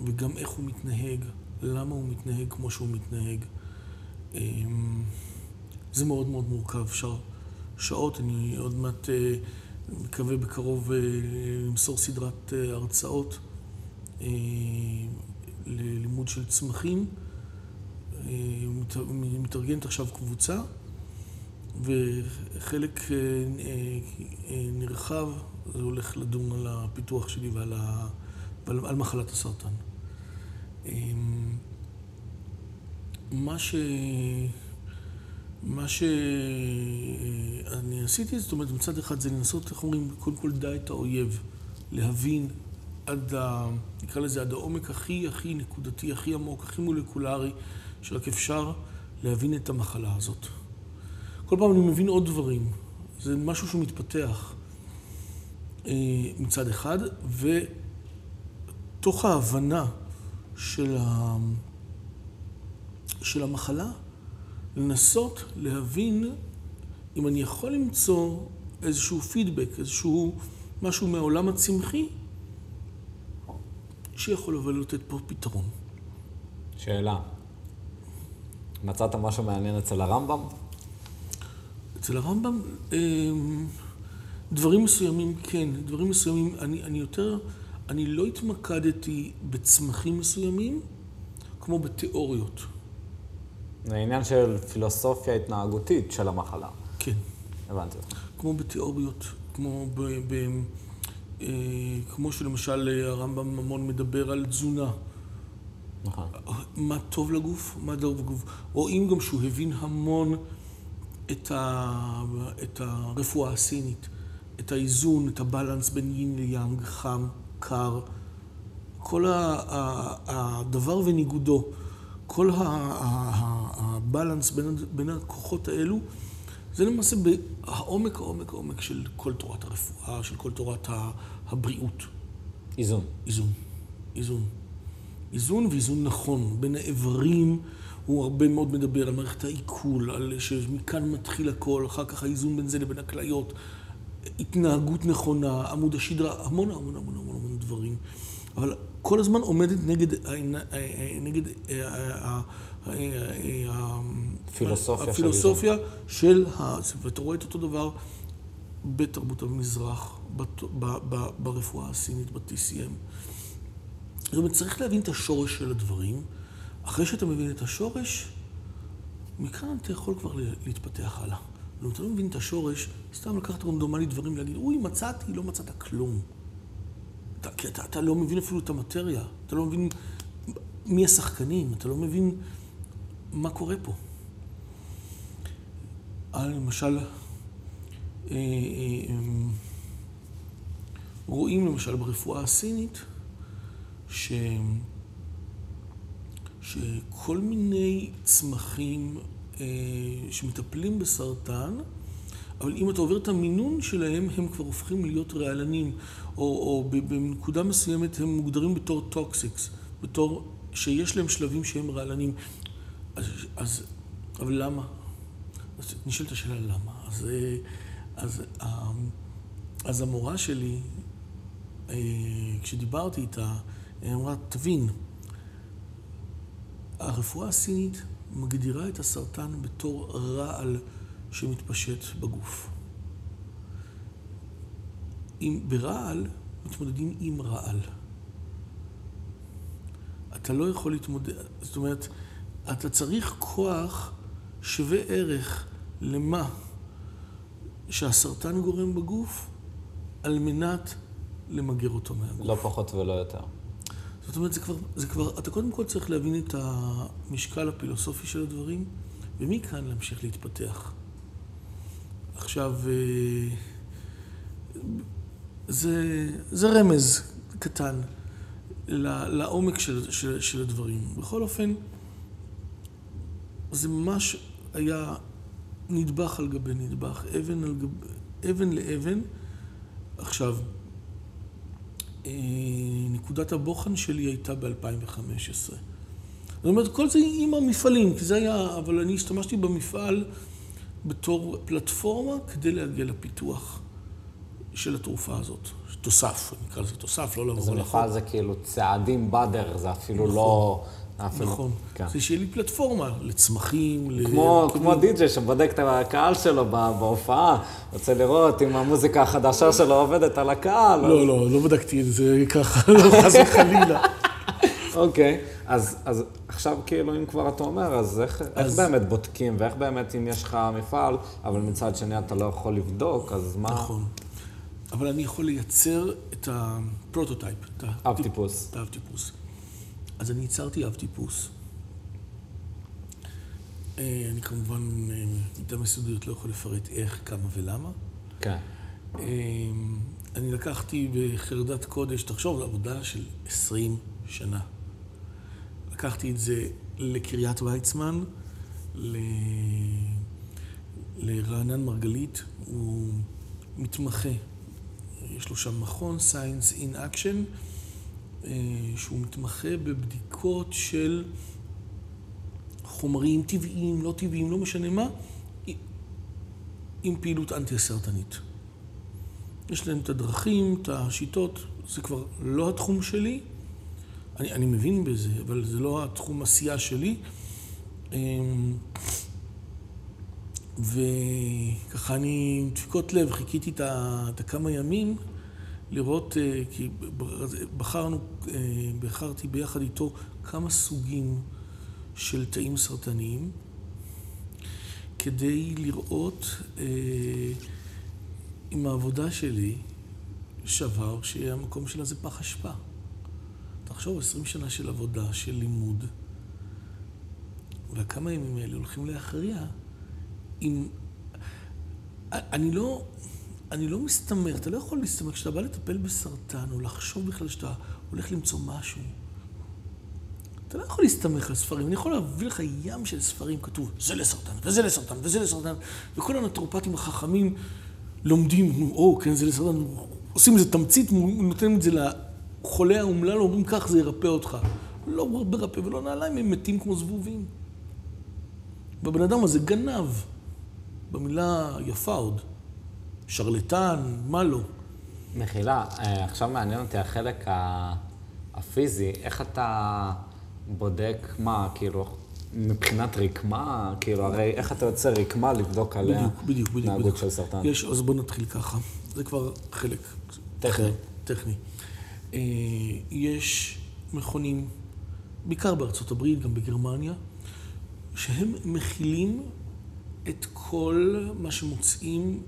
וגם איך הוא מתנהג? למה הוא מתנהג כמו שהוא מתנהג. זה מאוד מאוד מורכב, אפשר שעות, אני עוד מעט אה, מקווה בקרוב אה, למסור סדרת אה, הרצאות ללימוד של צמחים. מתארגנת עכשיו קבוצה, וחלק נרחב, זה הולך לדון על הפיתוח שלי ועל על מחלת הסרטן. אמ, מה ש... מה שאני עשיתי, זאת אומרת, מצד אחד זה לנסות, איך אומרים, קודם כל דע את האויב, להבין עד ה... נקרא לזה עד העומק הכי הכי נקודתי, הכי עמוק, הכי מולקולרי, שרק אפשר להבין את המחלה הזאת. כל פעם אני מבין עוד דברים. זה משהו שהוא מתפתח אה, מצד אחד, ותוך ההבנה של, ה... של המחלה, לנסות להבין אם אני יכול למצוא איזשהו פידבק, איזשהו משהו מהעולם הצמחי, שיכול אבל לתת פה פתרון. שאלה, מצאת משהו מעניין אצל הרמב"ם? אצל הרמב"ם, אמ, דברים מסוימים כן, דברים מסוימים, אני, אני יותר... אני לא התמקדתי בצמחים מסוימים כמו בתיאוריות. זה עניין של פילוסופיה התנהגותית של המחלה. כן. הבנתי. כמו בתיאוריות, כמו ב... ב אה, כמו שלמשל הרמב"ם ממון מדבר על תזונה. נכון. מה טוב לגוף, מה טוב לגוף. רואים גם שהוא הבין המון את, ה, את הרפואה הסינית, את האיזון, את הבלנס בין יין ליאנג, חם, קר, כל הדבר וניגודו, כל הבלנס בין, בין הכוחות האלו, זה למעשה העומק, העומק, העומק של כל תורת הרפואה, של כל תורת הבריאות. איזון. איזון. איזון. איזון ואיזון נכון בין האיברים. הוא הרבה מאוד מדבר על מערכת העיכול, על שמכאן מתחיל הכל, אחר כך האיזון בין זה לבין הכליות, התנהגות נכונה, עמוד השדרה, המון המון המון המון המון דברים. אבל כל הזמן עומדת נגד, נגד פילוסופיה, הפילוסופיה של ה... ואתה רואה את אותו דבר בתרבות המזרח, ברפואה הסינית, ב-TCM. זאת אומרת, צריך להבין את השורש של הדברים. אחרי שאתה מבין את השורש, מכאן אתה יכול כבר להתפתח הלאה. אם אתה לא מבין את השורש, סתם לקחת רנדומלי דברים ולהגיד, אוי, מצאתי, לא מצאת כלום. אתה, כי אתה, אתה לא מבין אפילו את המטריה, אתה לא מבין מי השחקנים, אתה לא מבין מה קורה פה. למשל, אה, אה, רואים למשל ברפואה הסינית, ש... שכל מיני צמחים אה, שמטפלים בסרטן, אבל אם אתה עובר את המינון שלהם, הם כבר הופכים להיות רעלנים, או, או בנקודה מסוימת הם מוגדרים בתור toxics, בתור שיש להם שלבים שהם רעלנים. אז, אז אבל למה? אז נשאלת השאלה למה. אז, אה, אז, אה, אז המורה שלי, כשדיברתי איתה, היא אמרה, תבין, הרפואה הסינית מגדירה את הסרטן בתור רעל שמתפשט בגוף. אם ברעל, מתמודדים עם רעל. אתה לא יכול להתמודד, זאת אומרת, אתה צריך כוח שווה ערך למה שהסרטן גורם בגוף על מנת למגר אותו מהגוף. לא פחות ולא יותר. זאת אומרת, זה כבר, זה כבר, אתה קודם כל צריך להבין את המשקל הפילוסופי של הדברים, ומכאן להמשיך להתפתח. עכשיו, אה, זה, זה רמז קטן לעומק של, של, של הדברים. בכל אופן, זה ממש היה נדבך על גבי נדבך, אבן, על גב, אבן לאבן. עכשיו, אה, נקודת הבוחן שלי הייתה ב-2015. זאת אומרת, כל זה עם המפעלים, כי זה היה, אבל אני השתמשתי במפעל בתור פלטפורמה כדי להגיע לפיתוח של התרופה הזאת. תוסף, אני אקרא לזה תוסף, לא לעבור על החוק. אז מפעל זה כאילו צעדים בדר, זה אפילו נכון. לא... נכון. כן. זה שיהיה לי פלטפורמה לצמחים, ל... כמו, כמו די.ג'יי שבודק את הקהל שלו בהופעה, רוצה לראות אם המוזיקה החדשה שלו עובדת על הקהל. לא, לא, לא בדקתי את זה ככה, לא חס וחלילה. אוקיי, אז, אז עכשיו כאילו, אם כבר אתה אומר, אז איך, אז איך באמת בודקים, ואיך באמת אם יש לך מפעל, אבל מצד שני אתה לא יכול לבדוק, אז מה... נכון. אבל אני יכול לייצר את ה prototype. את האב טיפוס. את האב טיפוס. אז אני ייצרתי אב טיפוס. אה, אני כמובן, מטעם אה, הסודיות לא יכול לפרט איך, כמה ולמה. כן. אה, אני לקחתי בחרדת קודש, תחשוב, זו עבודה של 20 שנה. לקחתי את זה לקריית ויצמן, ל... לרענן מרגלית, הוא מתמחה. יש לו שם מכון, Science in Action. אה, שהוא מתמחה בבדיקות של חומרים טבעיים, לא טבעיים, לא משנה מה, עם פעילות אנטי-סרטנית. יש להם את הדרכים, את השיטות, זה כבר לא התחום שלי. אני, אני מבין בזה, אבל זה לא התחום עשייה שלי. אמ, וככה אני עם דפיקות לב חיכיתי את הכמה ימים לראות, אה, כי בחרנו, אה, בחרתי ביחד איתו כמה סוגים של תאים סרטניים, כדי לראות אה, אם העבודה שלי שווה או שהמקום שלה זה פח אשפה. תחשוב, עשרים שנה של עבודה, של לימוד, והכמה ימים האלה הולכים להכריע אם... אני לא... אני לא מסתמר, אתה לא יכול להסתמר. כשאתה בא לטפל בסרטן, או לחשוב בכלל שאתה הולך למצוא משהו, אתה לא יכול להסתמך על ספרים. אני יכול להביא לך ים של ספרים, כתוב, זה לסרטן, וזה לסרטן, וזה לסרטן, וכל הנטרופטים החכמים לומדים, או, כן, זה לסרטן, עושים איזה תמצית, נותנים את זה לחולה האומלל, אומרים כך, זה ירפא אותך. לא מרפא ולא נעליים, הם מתים כמו זבובים. והבן אדם הזה גנב, במילה יפה עוד. שרלטן, מה לא. מחילה, אה, עכשיו מעניין אותי החלק הפיזי, איך אתה בודק מה, כאילו, מבחינת רקמה, כאילו, הרי איך אתה יוצא רקמה לבדוק עליה בדיוק, בדיוק, בדיוק. התנהגות של סרטן? יש, אז בוא נתחיל ככה. זה כבר חלק. טכני. טכני. אה, יש מכונים, בעיקר בארצות הברית, גם בגרמניה, שהם מכילים את כל מה שמוצאים,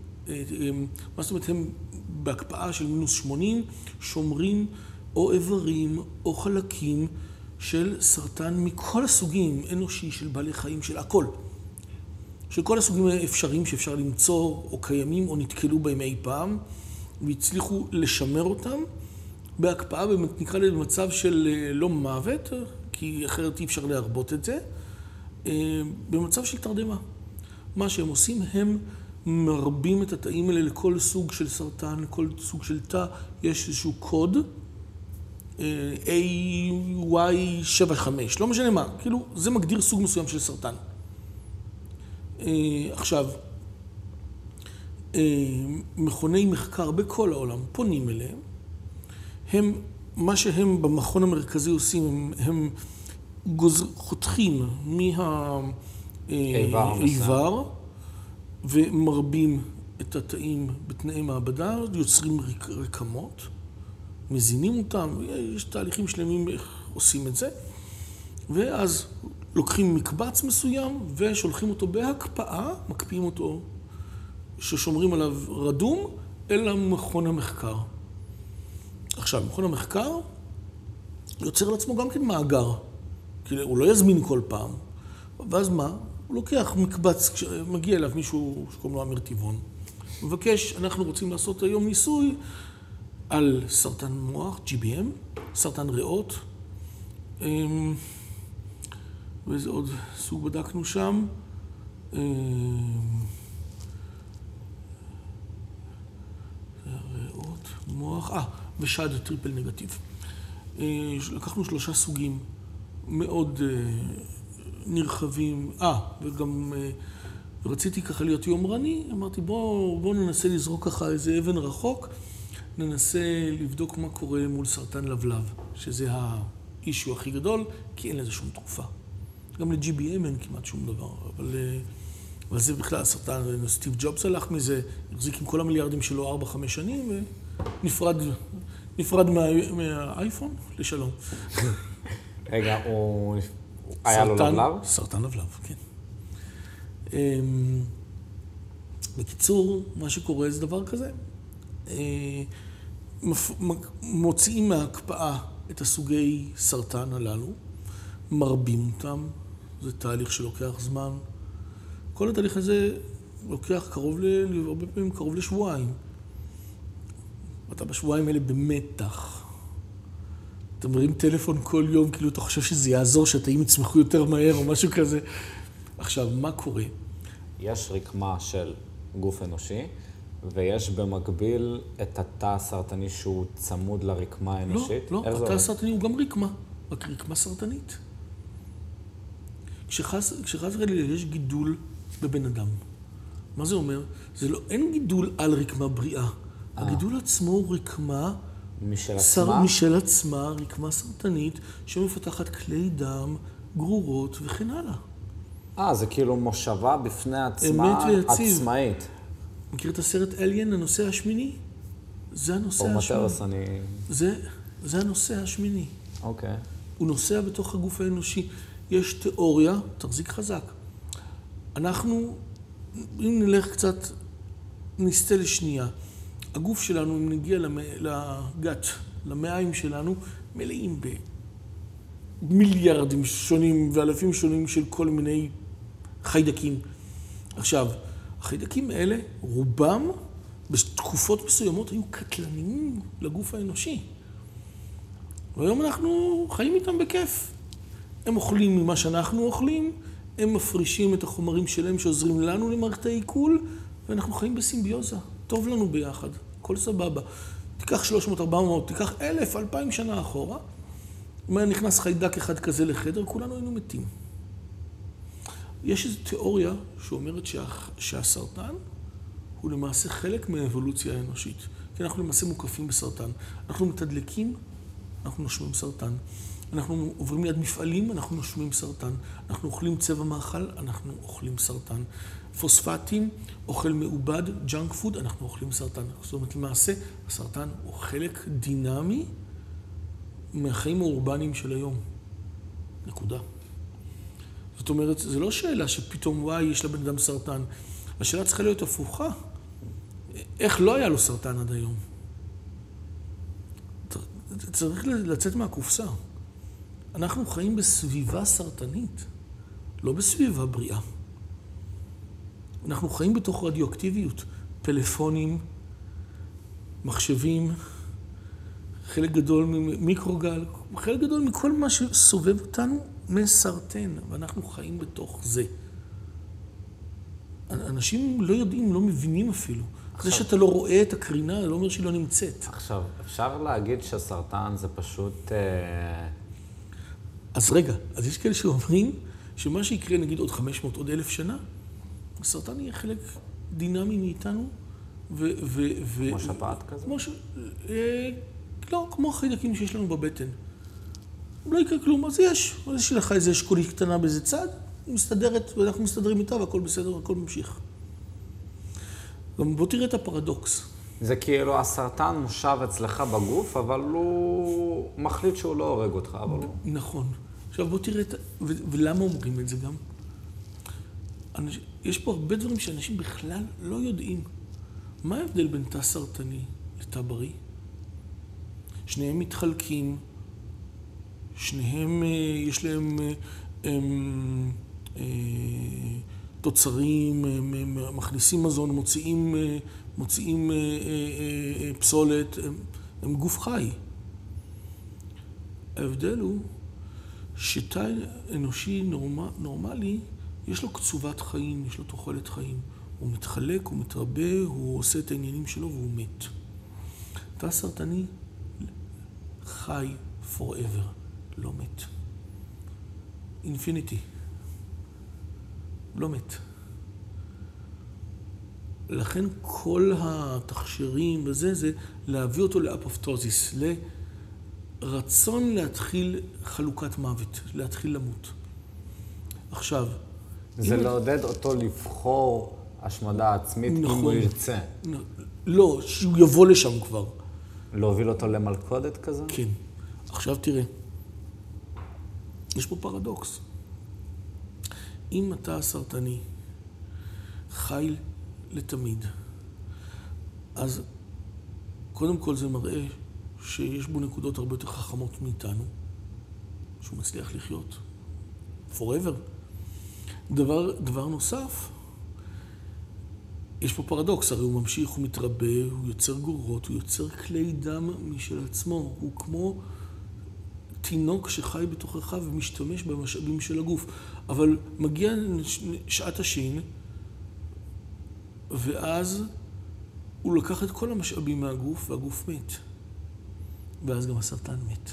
מה זאת אומרת, הם בהקפאה של מינוס 80, שומרים או איברים או חלקים של סרטן מכל הסוגים, אנושי, של בעלי חיים, של הכל. של כל הסוגים האפשריים שאפשר למצוא, או קיימים, או נתקלו בהם אי פעם, והצליחו לשמר אותם בהקפאה, נקרא לזה במצב של אה, לא מוות, כי אחרת אי אפשר להרבות את זה, אה, במצב של תרדמה. מה שהם עושים, הם מרבים את התאים האלה לכל סוג של סרטן, לכל סוג של תא, יש איזשהו קוד, אה, AY75, לא משנה מה, כאילו זה מגדיר סוג מסוים של סרטן. אה, עכשיו, מכוני מחקר בכל העולם פונים אליהם, הם, מה שהם במכון המרכזי עושים, הם, הם גוז... חותכים מהאיבר ומרבים את התאים בתנאי מעבדה, יוצרים רק... רקמות, מזינים אותם, יש תהליכים שלמים איך עושים את זה, ואז לוקחים מקבץ מסוים ושולחים אותו בהקפאה, מקפיאים אותו, ששומרים עליו רדום, אל המכון המחקר. עכשיו, מכון המחקר יוצר לעצמו גם כן מאגר. כי הוא לא יזמין כל פעם. ואז מה? הוא לוקח מקבץ, כשמגיע אליו מישהו שקוראים לו אמיר טבעון, מבקש, אנחנו רוצים לעשות היום ניסוי על סרטן מוח, GBM, סרטן ריאות, אמ, ואיזה עוד סוג בדקנו שם? אמ, ריאות, מוח, אה, ושד triple negative. אה, לקחנו שלושה סוגים מאוד אה, נרחבים. אה, וגם אה, רציתי ככה להיות יומרני, אמרתי בואו בוא ננסה לזרוק ככה איזה אבן רחוק, ננסה לבדוק מה קורה מול סרטן לבלב, שזה האישיו הכי גדול, כי אין לזה שום תרופה. גם ל-GBM אין כמעט שום דבר, אבל, אבל זה בכלל סרטן, סטיב ג'ובס הלך מזה, החזיק עם כל המיליארדים שלו 4-5 שנים ונפרד נפרד מה, מהאייפון לשלום. רגע, הוא... היה לו לבלב? סרטן לבלב, כן. אמ, בקיצור, מה שקורה זה דבר כזה. אה, מוציאים מההקפאה את הסוגי סרטן הללו, מרבים אותם, זה תהליך שלוקח זמן. כל התהליך הזה לוקח קרוב, ל... הרבה פעמים קרוב לשבועיים. אתה בשבועיים האלה במתח. אתה מרים טלפון כל יום, כאילו אתה חושב שזה יעזור, שהתאים יצמחו יותר מהר או משהו כזה. עכשיו, מה קורה? יש רקמה של גוף אנושי, ויש במקביל את התא הסרטני שהוא צמוד לרקמה האנושית. לא, לא, התא הסרטני הוא גם רקמה, רק רקמה סרטנית. כשחס וחלילה יש גידול בבן אדם, מה זה אומר? זה לא, אין גידול על רקמה בריאה. אה. הגידול עצמו הוא רקמה... משל עצמה? משל עצמה, רקמה סרטנית, שמפתחת כלי דם, גרורות וכן הלאה. אה, זה כאילו מושבה בפני עצמה, עצמאית. מכיר את הסרט אליין, הנושא השמיני? זה הנושא השמיני. או מטרס, אני... זה, זה הנושא השמיני. אוקיי. הוא נוסע בתוך הגוף האנושי. יש תיאוריה, תחזיק חזק. אנחנו, אם נלך קצת, נסטה לשנייה. הגוף שלנו, אם נגיע לגת, למעיים שלנו, מלאים במיליארדים שונים ואלפים שונים של כל מיני חיידקים. עכשיו, החיידקים האלה, רובם בתקופות מסוימות היו קטלניים לגוף האנושי. והיום אנחנו חיים איתם בכיף. הם אוכלים ממה שאנחנו אוכלים, הם מפרישים את החומרים שלהם שעוזרים לנו למערכת העיכול, ואנחנו חיים בסימביוזה. טוב לנו ביחד, הכל סבבה. תיקח 300, 400, תיקח 1,000, 2,000 שנה אחורה. אם היה נכנס חיידק אחד כזה לחדר, כולנו היינו מתים. יש איזו תיאוריה שאומרת שה, שהסרטן הוא למעשה חלק מהאבולוציה האנושית. כי אנחנו למעשה מוקפים בסרטן. אנחנו מתדלקים, אנחנו נושמים סרטן. אנחנו עוברים ליד מפעלים, אנחנו נושמים סרטן. אנחנו אוכלים צבע מאכל, אנחנו אוכלים סרטן. פוספטים, אוכל מעובד, junk food, אנחנו אוכלים סרטן. זאת אומרת, למעשה, הסרטן הוא חלק דינמי מהחיים האורבניים של היום. נקודה. זאת אומרת, זו לא שאלה שפתאום, וואי, יש לבן אדם סרטן. השאלה צריכה להיות הפוכה. איך לא היה לו סרטן עד היום? צריך לצאת מהקופסה. אנחנו חיים בסביבה סרטנית, לא בסביבה בריאה. אנחנו חיים בתוך רדיואקטיביות, פלאפונים, מחשבים, חלק גדול ממיקרוגל, חלק גדול מכל מה שסובב אותנו מסרטן, ואנחנו חיים בתוך זה. אנשים לא יודעים, לא מבינים אפילו. עכשיו, זה שאתה לא רואה את הקרינה, לא אומר שהיא לא נמצאת. עכשיו, אפשר להגיד שהסרטן זה פשוט... אה... אז רגע, אז יש כאלה שאומרים שמה שיקרה נגיד עוד 500, עוד אלף שנה, הסרטן יהיה חלק דינמי מאיתנו, ו... ו, ו כמו שפעת כזה? כמו ש... אה, לא, כמו החיידקים שיש לנו בבטן. לא יקרה כלום, אז יש. אז יש לך איזו אשכולית קטנה באיזה צד, היא מסתדרת, ואנחנו מסתדרים איתה, והכל בסדר, הכל ממשיך. גם בוא תראה את הפרדוקס. זה כאילו הסרטן מושב אצלך בגוף, אבל הוא מחליט שהוא לא הורג אותך, אבל הוא... נכון. עכשיו בוא תראה את... ו... ולמה אומרים את זה גם? אנש... יש פה הרבה דברים שאנשים בכלל לא יודעים. מה ההבדל בין תא סרטני לתא בריא? שניהם מתחלקים, שניהם, אה, יש להם אה, הם, אה, תוצרים, הם מכניסים מזון, מוציאים, מוציאים פסולת, הם, הם גוף חי. ההבדל הוא שתא אנושי נורמ, נורמלי, יש לו קצובת חיים, יש לו תוחלת חיים. הוא מתחלק, הוא מתרבה, הוא עושה את העניינים שלו והוא מת. תא סרטני חי forever, לא מת. אינפיניטי. לא מת. לכן כל התכשירים וזה, זה להביא אותו לאפופטוזיס, לרצון להתחיל חלוקת מוות, להתחיל למות. עכשיו... זה לעודד אותו לבחור השמדה עצמית נכון, אם הוא ירצה. לא, שהוא יבוא לשם כבר. להוביל אותו למלכודת כזה? כן. עכשיו תראה, יש פה פרדוקס. אם אתה סרטני חי לתמיד, אז קודם כל זה מראה שיש בו נקודות הרבה יותר חכמות מאיתנו, שהוא מצליח לחיות forever. דבר, דבר נוסף, יש פה פרדוקס, הרי הוא ממשיך, הוא מתרבה, הוא יוצר גורות, הוא יוצר כלי דם משל עצמו, הוא כמו תינוק שחי בתוכך ומשתמש במשאבים של הגוף. אבל מגיע שעת השין, ואז הוא לקח את כל המשאבים מהגוף, והגוף מת. ואז גם הסרטן מת.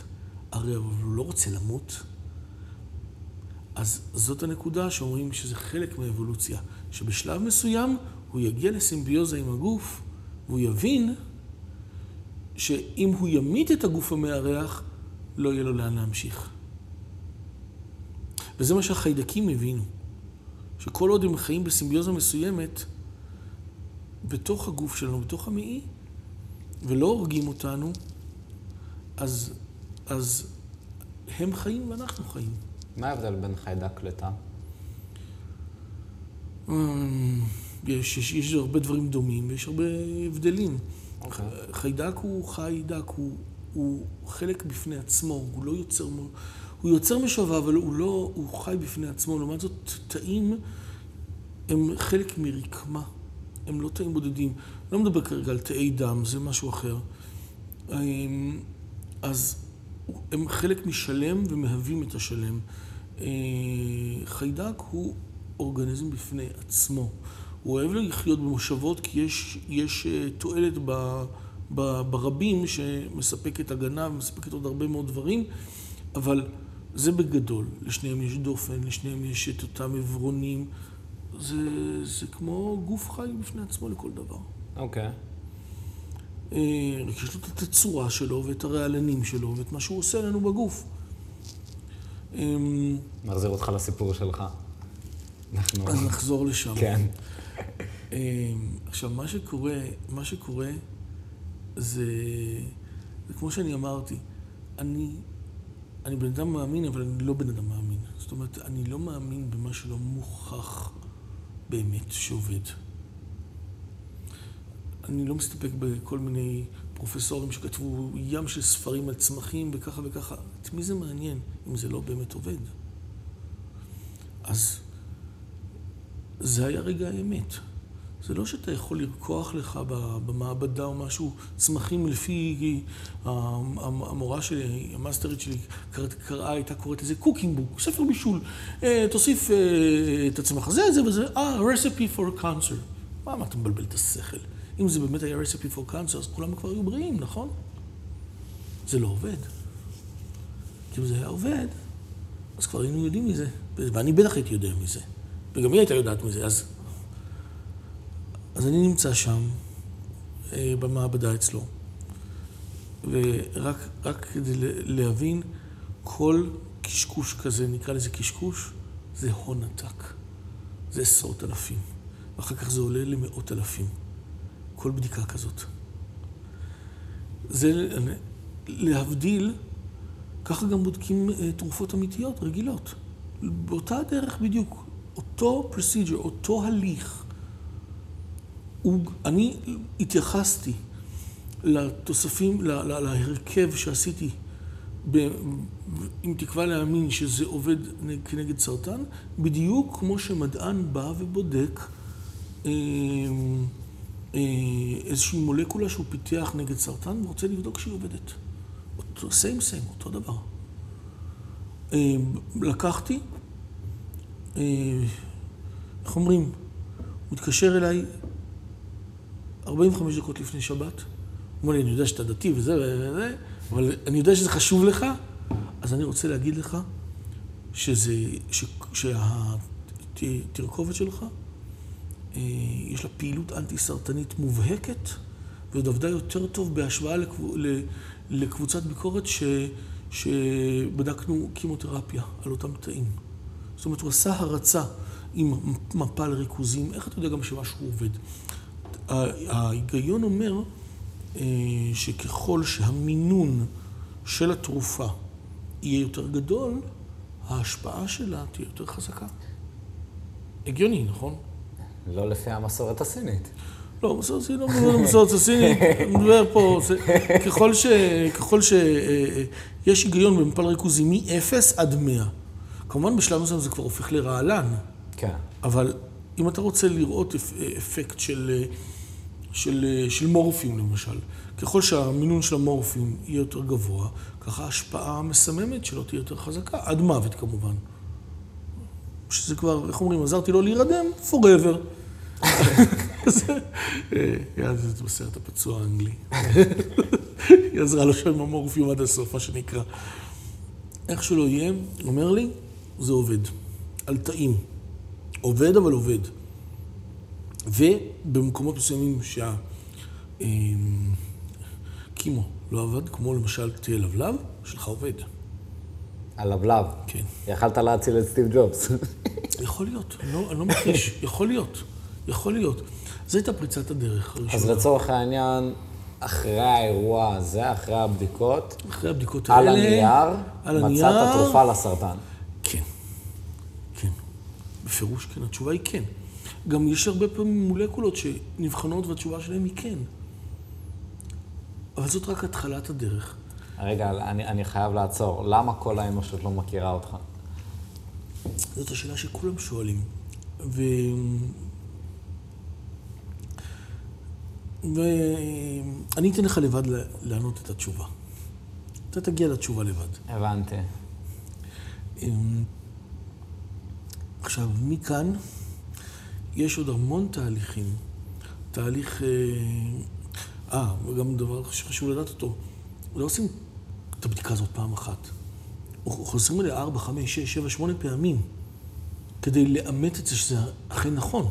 הרי הוא לא רוצה למות. אז זאת הנקודה שאומרים שזה חלק מהאבולוציה, שבשלב מסוים הוא יגיע לסימביוזה עם הגוף, והוא יבין שאם הוא ימית את הגוף המארח, לא יהיה לו לאן להמשיך. וזה מה שהחיידקים הבינו, שכל עוד הם חיים בסימביוזה מסוימת, בתוך הגוף שלנו, בתוך המעי, ולא הורגים אותנו, אז, אז הם חיים ואנחנו חיים. מה ההבדל בין חיידק לתא? אמ, יש, יש, יש הרבה דברים דומים ויש הרבה הבדלים. Okay. אוקיי. חיידק הוא חיידק, הוא, הוא חלק בפני עצמו, הוא לא יוצר, הוא יוצר משווה, אבל הוא לא, הוא חי בפני עצמו. לעומת זאת, תאים הם חלק מרקמה, הם לא תאים בודדים. לא מדבר כרגע על תאי דם, זה משהו אחר. אמ, אז הם חלק משלם ומהווים את השלם. אה, חיידק הוא אורגניזם בפני עצמו. הוא אוהב לחיות במושבות כי יש, יש אה, תועלת ב, ב, ברבים שמספקת הגנה ומספקת עוד הרבה מאוד דברים, אבל זה בגדול. לשניהם יש דופן, לשניהם יש את אותם עברונים. זה, זה כמו גוף חי בפני עצמו לכל דבר. אוקיי. Okay. אה, יש לו את התצורה שלו ואת הרעלנים שלו ואת מה שהוא עושה לנו בגוף. אמ, נחזיר אותך לסיפור שלך. אנחנו... אז נחזור לשם. כן. אמ, עכשיו, מה שקורה, מה שקורה זה, זה כמו שאני אמרתי, אני, אני בן אדם מאמין, אבל אני לא בן אדם מאמין. זאת אומרת, אני לא מאמין במה שלא מוכח באמת שעובד. אני לא מסתפק בכל מיני פרופסורים שכתבו ים של ספרים על צמחים וככה וככה. את מי זה מעניין אם זה לא באמת עובד? אז זה היה רגע האמת. זה לא שאתה יכול לרקוח לך במעבדה או משהו, צמחים לפי המורה שלי, המאסטרית שלי, קראה, הייתה קוראת לזה cooking book, ספר בישול. אה, תוסיף אה, את הצמח הזה, זה וזה, אה, recipe for cancer. מה, מה אתה מבלבל את השכל? אם זה באמת היה recipe for cancer, אז כולם כבר היו בריאים, נכון? זה לא עובד. כי אם זה היה עובד, אז כבר היינו יודעים מזה. ואני בטח הייתי יודע מזה. וגם היא הייתה יודעת מזה. אז, אז אני נמצא שם, אה, במעבדה אצלו, ורק כדי להבין, כל קשקוש כזה, נקרא לזה קשקוש, זה הון עתק. זה עשרות אלפים. ואחר כך זה עולה למאות אלפים. כל בדיקה כזאת. זה להבדיל, ככה גם בודקים אה, תרופות אמיתיות, רגילות. באותה דרך בדיוק, אותו procedure, אותו הליך. אני התייחסתי לתוספים, להרכב שעשיתי, עם תקווה להאמין שזה עובד כנגד סרטן, בדיוק כמו שמדען בא ובודק אה, איזושהי מולקולה שהוא פיתח נגד סרטן ורוצה לבדוק שהיא עובדת. אותו סיים סיים, אותו דבר. אה, לקחתי, אה, איך אומרים, הוא מתקשר אליי 45 דקות לפני שבת, הוא אומר לי, אני יודע שאתה דתי וזה וזה, אבל אני יודע שזה חשוב לך, אז אני רוצה להגיד לך שזה, שהתרכובת שלך אה, יש לה פעילות אנטי-סרטנית מובהקת, ועוד עבדה יותר טוב בהשוואה לקבוצת ביקורת ש, שבדקנו קימותרפיה על אותם תאים. זאת אומרת, הוא עשה הרצה עם מפל ריכוזים, איך אתה יודע גם שמשהו עובד? ההיגיון אומר אה, שככל שהמינון של התרופה יהיה יותר גדול, ההשפעה שלה תהיה יותר חזקה. הגיוני, נכון? לא לפי המסורת הסינית. לא, מסורת הסינית לא מדבר על המסורת הסינית, מדבר פה, ככל ש... ככל שיש אה, אה, היגיון במפל ריכוזי מ-0 עד 100. כמובן בשלב מסוים זה כבר הופך לרעלן. כן. אבל אם אתה רוצה לראות אפקט של, של, של מורפיום למשל, ככל שהמינון של המורפיום יהיה יותר גבוה, ככה ההשפעה המסממת שלו תהיה יותר חזקה, עד מוות כמובן. שזה כבר, איך אומרים, עזרתי לו להירדם, forever. יאז זה בסרט הפצוע האנגלי. היא עזרה לו שם עם המורפיום עד הסוף, מה שנקרא. איך שלא יהיה, אומר לי, זה עובד. על תאים. עובד, אבל עובד. ובמקומות מסוימים שהקימו לא עבד, כמו למשל תה לבלב, שלך עובד. הלבלב. כן. יכלת להציל את סטיב ג'ובס. יכול להיות, אני לא, לא מכחיש, יכול להיות, יכול להיות. זו הייתה פריצת הדרך הראשונה. אז לצורך העניין, אחרי האירוע הזה, אחרי הבדיקות, אחרי הבדיקות האלה, על הנייר, על הנייר, מצאת תרופה לסרטן. כן, כן. בפירוש כן, התשובה היא כן. גם יש הרבה פעמים מולקולות שנבחנות והתשובה שלהן היא כן. אבל זאת רק התחלת הדרך. רגע, אני, אני חייב לעצור. למה כל האנושות לא מכירה אותך? זאת השאלה שכולם שואלים. ו... ואני אתן לך לבד לענות את התשובה. אתה תגיע לתשובה לבד. הבנתי. אמ, עכשיו, מכאן יש עוד המון תהליכים. תהליך... אה, אה וגם דבר שחשוב לדעת אותו, לא עושים את הבדיקה הזאת פעם אחת. חוזרים אליה ארבע, חמש, שש, שבע, שמונה פעמים, כדי לאמת את זה שזה אכן נכון.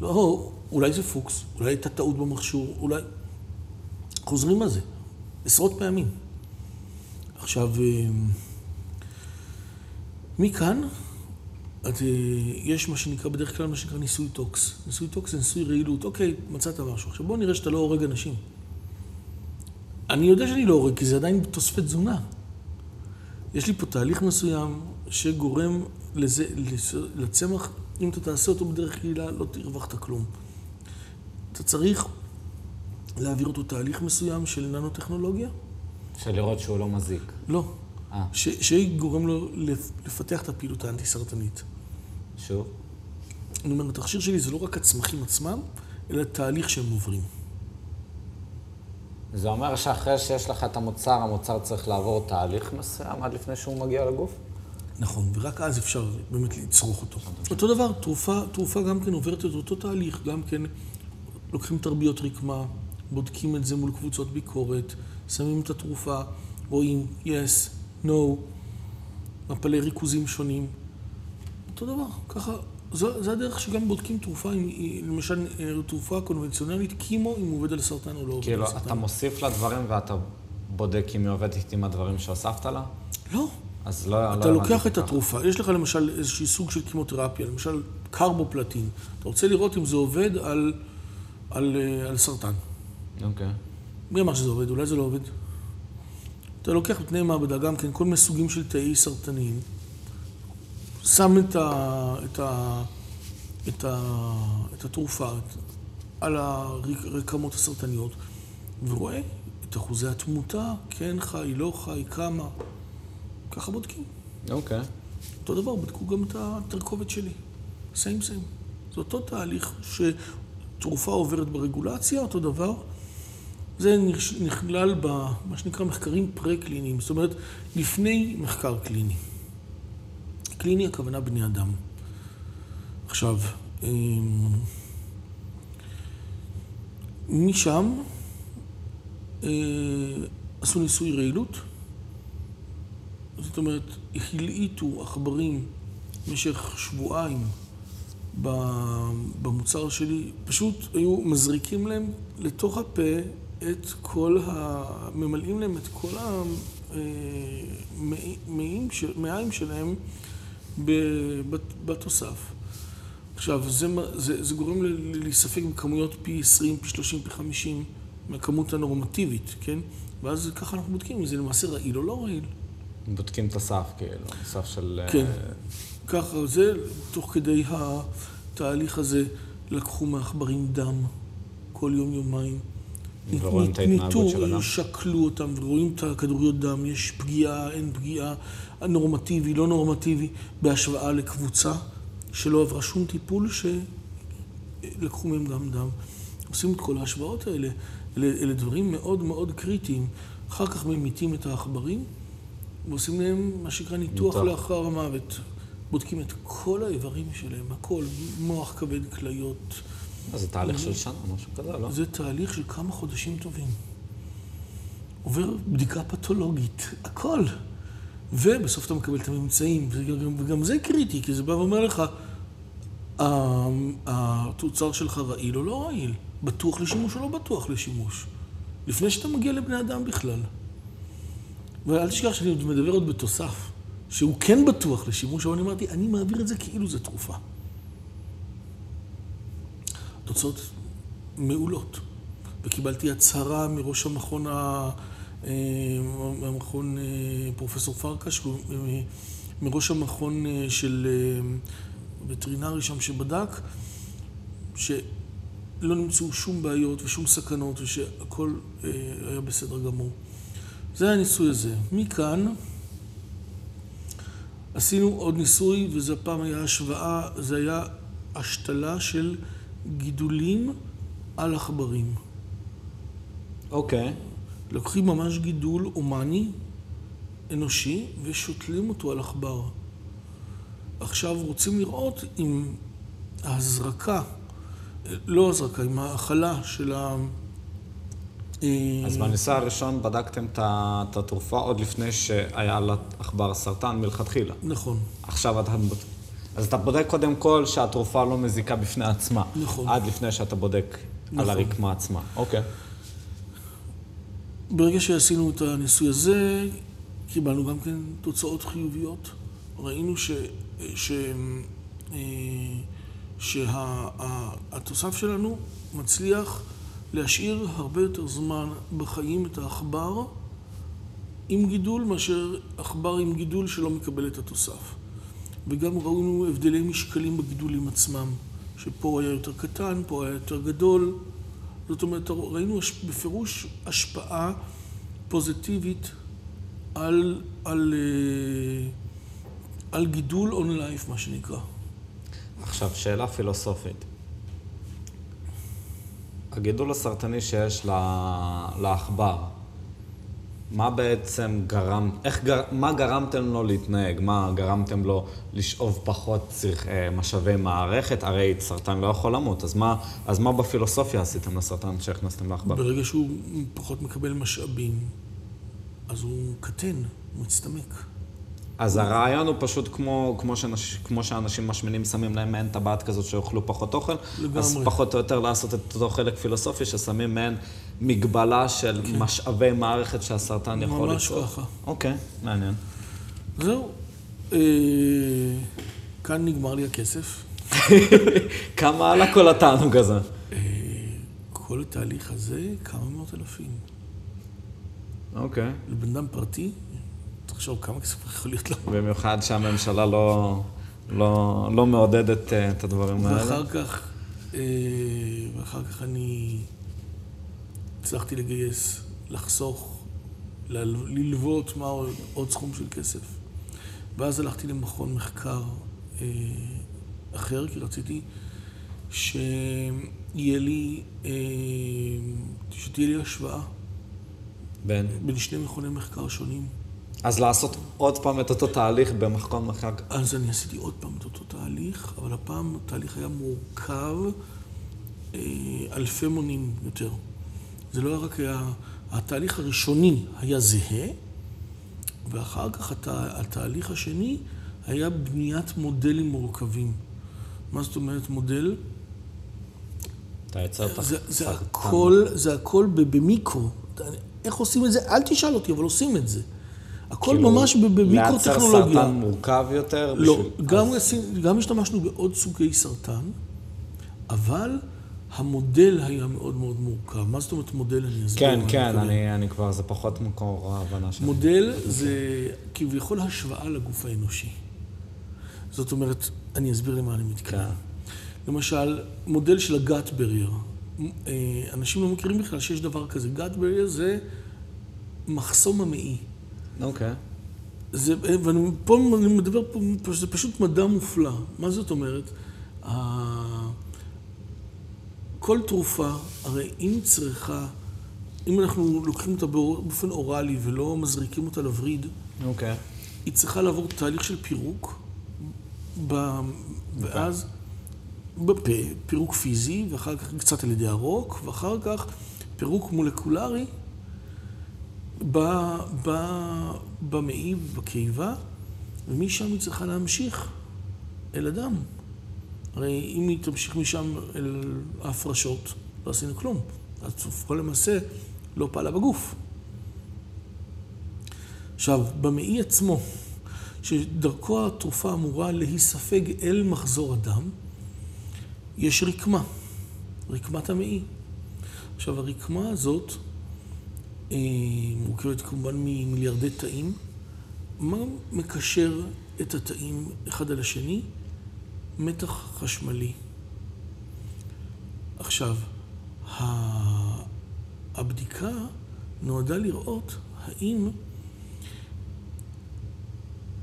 לא, אולי זה פוקס, אולי הייתה טעות במכשור, אולי... חוזרים על זה, עשרות פעמים. עכשיו, אה, מכאן, את, אה, יש מה שנקרא, בדרך כלל מה שנקרא ניסוי tox. ניסוי tox זה ניסוי רעילות. אוקיי, מצאת משהו. עכשיו בואו נראה שאתה לא הורג אנשים. אני יודע שאני לא הורג, כי זה עדיין תוספי תזונה. יש לי פה תהליך מסוים שגורם לזה, לצמח, אם אתה תעשה אותו בדרך רגילה, לא הרווחת כלום. אתה צריך להעביר אותו תהליך מסוים של ננו-טכנולוגיה. של לראות שהוא לא מזיק. לא. אה. שגורם לו לפתח את הפעילות האנטי-סרטנית. שוב? אני אומר, התכשיר שלי זה לא רק הצמחים עצמם, אלא תהליך שהם עוברים. זה אומר שאחרי שיש לך את המוצר, המוצר צריך לעבור תהליך מסוים עד לפני שהוא מגיע לגוף? נכון, ורק אז אפשר באמת לצרוך אותו. אותו דבר, תרופה, תרופה גם כן עוברת את אותו תהליך, גם כן לוקחים תרביות רקמה, בודקים את זה מול קבוצות ביקורת, שמים את התרופה, רואים yes, no, מפלי ריכוזים שונים. אותו דבר, ככה, זו, זו הדרך שגם בודקים תרופה, אם, למשל תרופה קונבנציונלית, קימו, אם הוא עובד על סרטן או לא עובד כאילו, על סרטן. כאילו, אתה מוסיף לה דברים ואתה בודק אם היא עובדת עם הדברים שהוספת לה? לא. אז לא... אתה לא לוקח את התרופה, יש לך למשל איזשהו סוג של קימותרפיה, למשל קרבופלטין. אתה רוצה לראות אם זה עובד על, על, אה, על סרטן. אוקיי. Okay. מי אמר שזה עובד? אולי זה לא עובד. אתה לוקח בתנאי מעבדה גם כן כל מיני סוגים של תאי סרטניים, שם את, ה, את, ה, את, ה, את התרופה על הרקמות הסרטניות ורואה את אחוזי התמותה, כן חי, לא חי, כמה. ככה בודקים. אוקיי. Okay. אותו דבר, בדקו גם את התרכובת שלי. סיים סיים. זה אותו תהליך שתרופה עוברת ברגולציה, אותו דבר. זה נכלל במה שנקרא מחקרים פרה-קליניים, זאת אומרת, לפני מחקר קליני. קליני הכוונה בני אדם. עכשיו, אמ, משם אה, עשו ניסוי רעילות, זאת אומרת, הלעיטו עכברים במשך שבועיים במוצר שלי, פשוט היו מזריקים להם לתוך הפה את כל ה... ממלאים להם את כל המעיים שלהם בתוסף. עכשיו, זה, זה, זה גורם להיספק בכמויות פי 20, פי 30, פי 50 מהכמות הנורמטיבית, כן? ואז ככה אנחנו בודקים אם זה למעשה רעיל או לא רעיל. בודקים את הסף, כאילו, הסף של... כן, ככה זה, תוך כדי התהליך הזה לקחו מעכברים דם כל יום-יומיים. ורואים את ההתנהגות של אדם. שקלו אותם ורואים את הכדוריות דם, יש פגיעה, אין פגיעה, נורמטיבי, לא נורמטיבי, בהשוואה לקבוצה שלא עברה שום טיפול שלקחו מהם גם דם. עושים את כל ההשוואות האלה. אלה, אלה דברים מאוד מאוד קריטיים. אחר כך ממיתים את העכברים ועושים להם מה שנקרא ניתוח ניתוח לאחר המוות. בודקים את כל האיברים שלהם, הכל, מוח, כבד, כליות. זה תהליך של שנה, משהו כזה, לא? זה תהליך של כמה חודשים טובים. עובר בדיקה פתולוגית, הכל. ובסוף אתה מקבל את הממצאים, וגם, וגם זה קריטי, כי זה בא ואומר לך, התוצר שלך רעיל או לא רעיל, בטוח לשימוש או לא בטוח לשימוש, לפני שאתה מגיע לבני אדם בכלל. ואל תשכח שאני מדבר עוד בתוסף, שהוא כן בטוח לשימוש, אבל אני אמרתי, אני מעביר את זה כאילו זה תרופה. תוצאות מעולות. וקיבלתי הצהרה מראש המכון, ה... אה, המכון אה, פרופסור פרקש, אה, מראש המכון של וטרינרי שם שבדק, שלא נמצאו שום בעיות ושום סכנות ושהכול היה בסדר גמור. זה הניסוי הזה. מכאן עשינו עוד ניסוי, וזה הפעם היה השוואה, זה היה השתלה של גידולים על עכברים. אוקיי. Okay. לוקחים ממש גידול הומני, אנושי, ושותלים אותו על עכבר. עכשיו רוצים לראות אם ההזרקה, לא הזרקה, עם ההאכלה של ה... אז בניסוי הראשון בדקתם את התרופה עוד לפני שהיה לעכבר סרטן מלכתחילה. נכון. עכשיו אתה... אז אתה בודק קודם כל שהתרופה לא מזיקה בפני עצמה. נכון. עד לפני שאתה בודק נכון. על הרקמה עצמה. אוקיי. ברגע שעשינו את הניסוי הזה, קיבלנו גם כן תוצאות חיוביות. ראינו ש... ש... אה, שהתוסף שלנו מצליח להשאיר הרבה יותר זמן בחיים את העכבר עם גידול מאשר עכבר עם גידול שלא מקבל את התוסף. וגם ראינו הבדלי משקלים בגידולים עצמם, שפה היה יותר קטן, פה היה יותר גדול. זאת אומרת, ראינו בפירוש השפעה פוזיטיבית על, על, אה, על גידול און לייף, מה שנקרא. עכשיו, שאלה פילוסופית. הגידול הסרטני שיש לעכבר, מה בעצם גרם, איך גר, מה גרמתם לו להתנהג? מה גרמתם לו לשאוב פחות צריך, אה, משאבי מערכת? הרי סרטן לא יכול למות, אז מה, אז מה בפילוסופיה עשיתם לסרטן שהכנסתם לעכבר? ברגע שהוא פחות מקבל משאבים, אז הוא קטן, הוא מצטמק. אז הרעיון הוא פשוט כמו, כמו, שאנש, כמו שאנשים משמינים שמים להם מעין טבעת כזאת שיאכלו פחות אוכל. לגמרי. אז פחות או יותר לעשות את אותו חלק פילוסופי ששמים מעין מגבלה של כן. משאבי מערכת שהסרטן יכול ליצור. ממש ככה. אוקיי, מעניין. זהו. אה, כאן נגמר לי הכסף. כמה עלה כל התענוג הזה? אה, כל התהליך הזה, כמה מאות אלפים. אוקיי. לבן אדם פרטי, תחשוב כמה כסף יכול להיות לו. במיוחד שהממשלה לא, לא, לא מעודדת אה, את הדברים האלה. ואחר כך, אה, ואחר כך אני הצלחתי לגייס, לחסוך, ללוות מה עוד, סכום של כסף. ואז הלכתי למכון מחקר אה, אחר, כי רציתי שיהיה לי, שתהיה לי השוואה. בין? בין שני מכוני מחקר שונים. אז לעשות עוד פעם את אותו תהליך במכון מחקר? אז אני עשיתי עוד פעם את אותו תהליך, אבל הפעם התהליך היה מורכב אה, אלפי מונים יותר. זה לא רק היה... התהליך הראשוני היה זהה, ואחר כך התה, התהליך השני היה בניית מודלים מורכבים. מה זאת אומרת מודל? אתה יצרת זה, זה הכל, זה הכל במיקרו. איך עושים את זה? אל תשאל אותי, אבל עושים את זה. הכל כאילו, ממש במיקרו-טכנולוגיה. לייצר סרטן מורכב יותר? לא, בשביל... גם, אז... גם השתמשנו בעוד סוגי סרטן, אבל המודל היה מאוד מאוד מורכב. מה זאת אומרת מודל? אני אסביר. כן, כן, אני, אני כבר, זה פחות מקור ההבנה שלי. מודל זה כביכול השוואה לגוף האנושי. זאת אומרת, אני אסביר למה אני מתכוון. כן. למשל, מודל של ה gut barrier. אה, אנשים לא מכירים בכלל שיש דבר כזה. gut barrier זה מחסום המעי. אוקיי. זה, ואני פה אני מדבר פה, זה פשוט מדע מופלא. מה זאת אומרת? כל תרופה, הרי אם צריכה, אם אנחנו לוקחים אותה באופן אוראלי ולא מזריקים אותה לווריד, אוקיי. היא צריכה לעבור תהליך של פירוק, ב, ואז בפה, פירוק פיזי, ואחר כך קצת על ידי הרוק, ואחר כך פירוק מולקולרי במעי, בקיבה, ומשם היא צריכה להמשיך אל הדם. הרי אם היא תמשיך משם אל ההפרשות, לא עשינו כלום. התרופה למעשה לא פעלה בגוף. עכשיו, במעי עצמו, שדרכו התרופה אמורה להיספג אל מחזור הדם, יש רקמה, רקמת המעי. עכשיו, הרקמה הזאת אה, מורכבת כמובן ממיליארדי תאים. מה מקשר את התאים אחד על השני? מתח חשמלי. עכשיו, הבדיקה נועדה לראות האם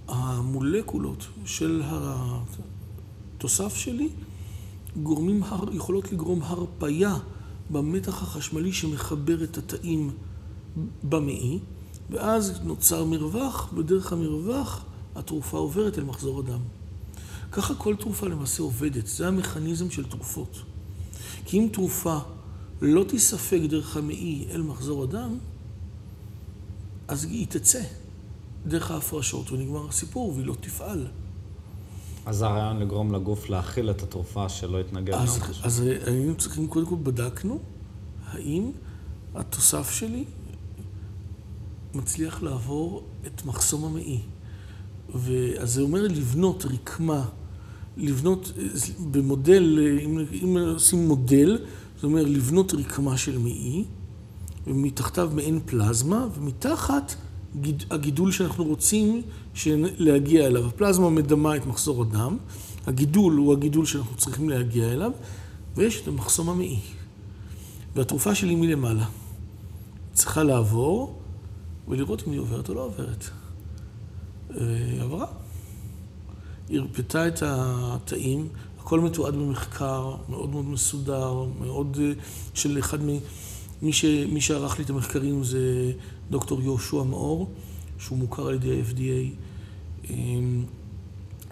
המולקולות של התוסף שלי גורמים, יכולות לגרום הרפייה במתח החשמלי שמחבר את התאים במעי, ואז נוצר מרווח, בדרך המרווח התרופה עוברת אל מחזור הדם. ככה כל תרופה למעשה עובדת, זה המכניזם של תרופות. כי אם תרופה לא תיספג דרך המעי אל מחזור הדם, אז היא תצא דרך ההפרשות ונגמר הסיפור והיא לא תפעל. אז הרעיון לגרום לגוף להכיל את התרופה שלא יתנגד. אז, אז היינו צריכים, קודם כל בדקנו האם התוסף שלי מצליח לעבור את מחסום המעי. אז זה אומר לבנות רקמה, לבנות במודל, אם, אם עושים מודל, זה אומר לבנות רקמה של מעי, ומתחתיו מעין פלזמה, ומתחת גיד, הגידול שאנחנו רוצים להגיע אליו. הפלזמה מדמה את מחסור הדם, הגידול הוא הגידול שאנחנו צריכים להגיע אליו, ויש את המחסום המעי. והתרופה שלי מלמעלה. צריכה לעבור ולראות אם היא עוברת או לא עוברת. אה, עברה. הרפתה את התאים, הכל מתועד במחקר מאוד מאוד מסודר, מאוד אה, של אחד מ... מי, ש... מי שערך לי את המחקרים זה דוקטור יהושע מאור, שהוא מוכר על ידי ה-FDA. אמ,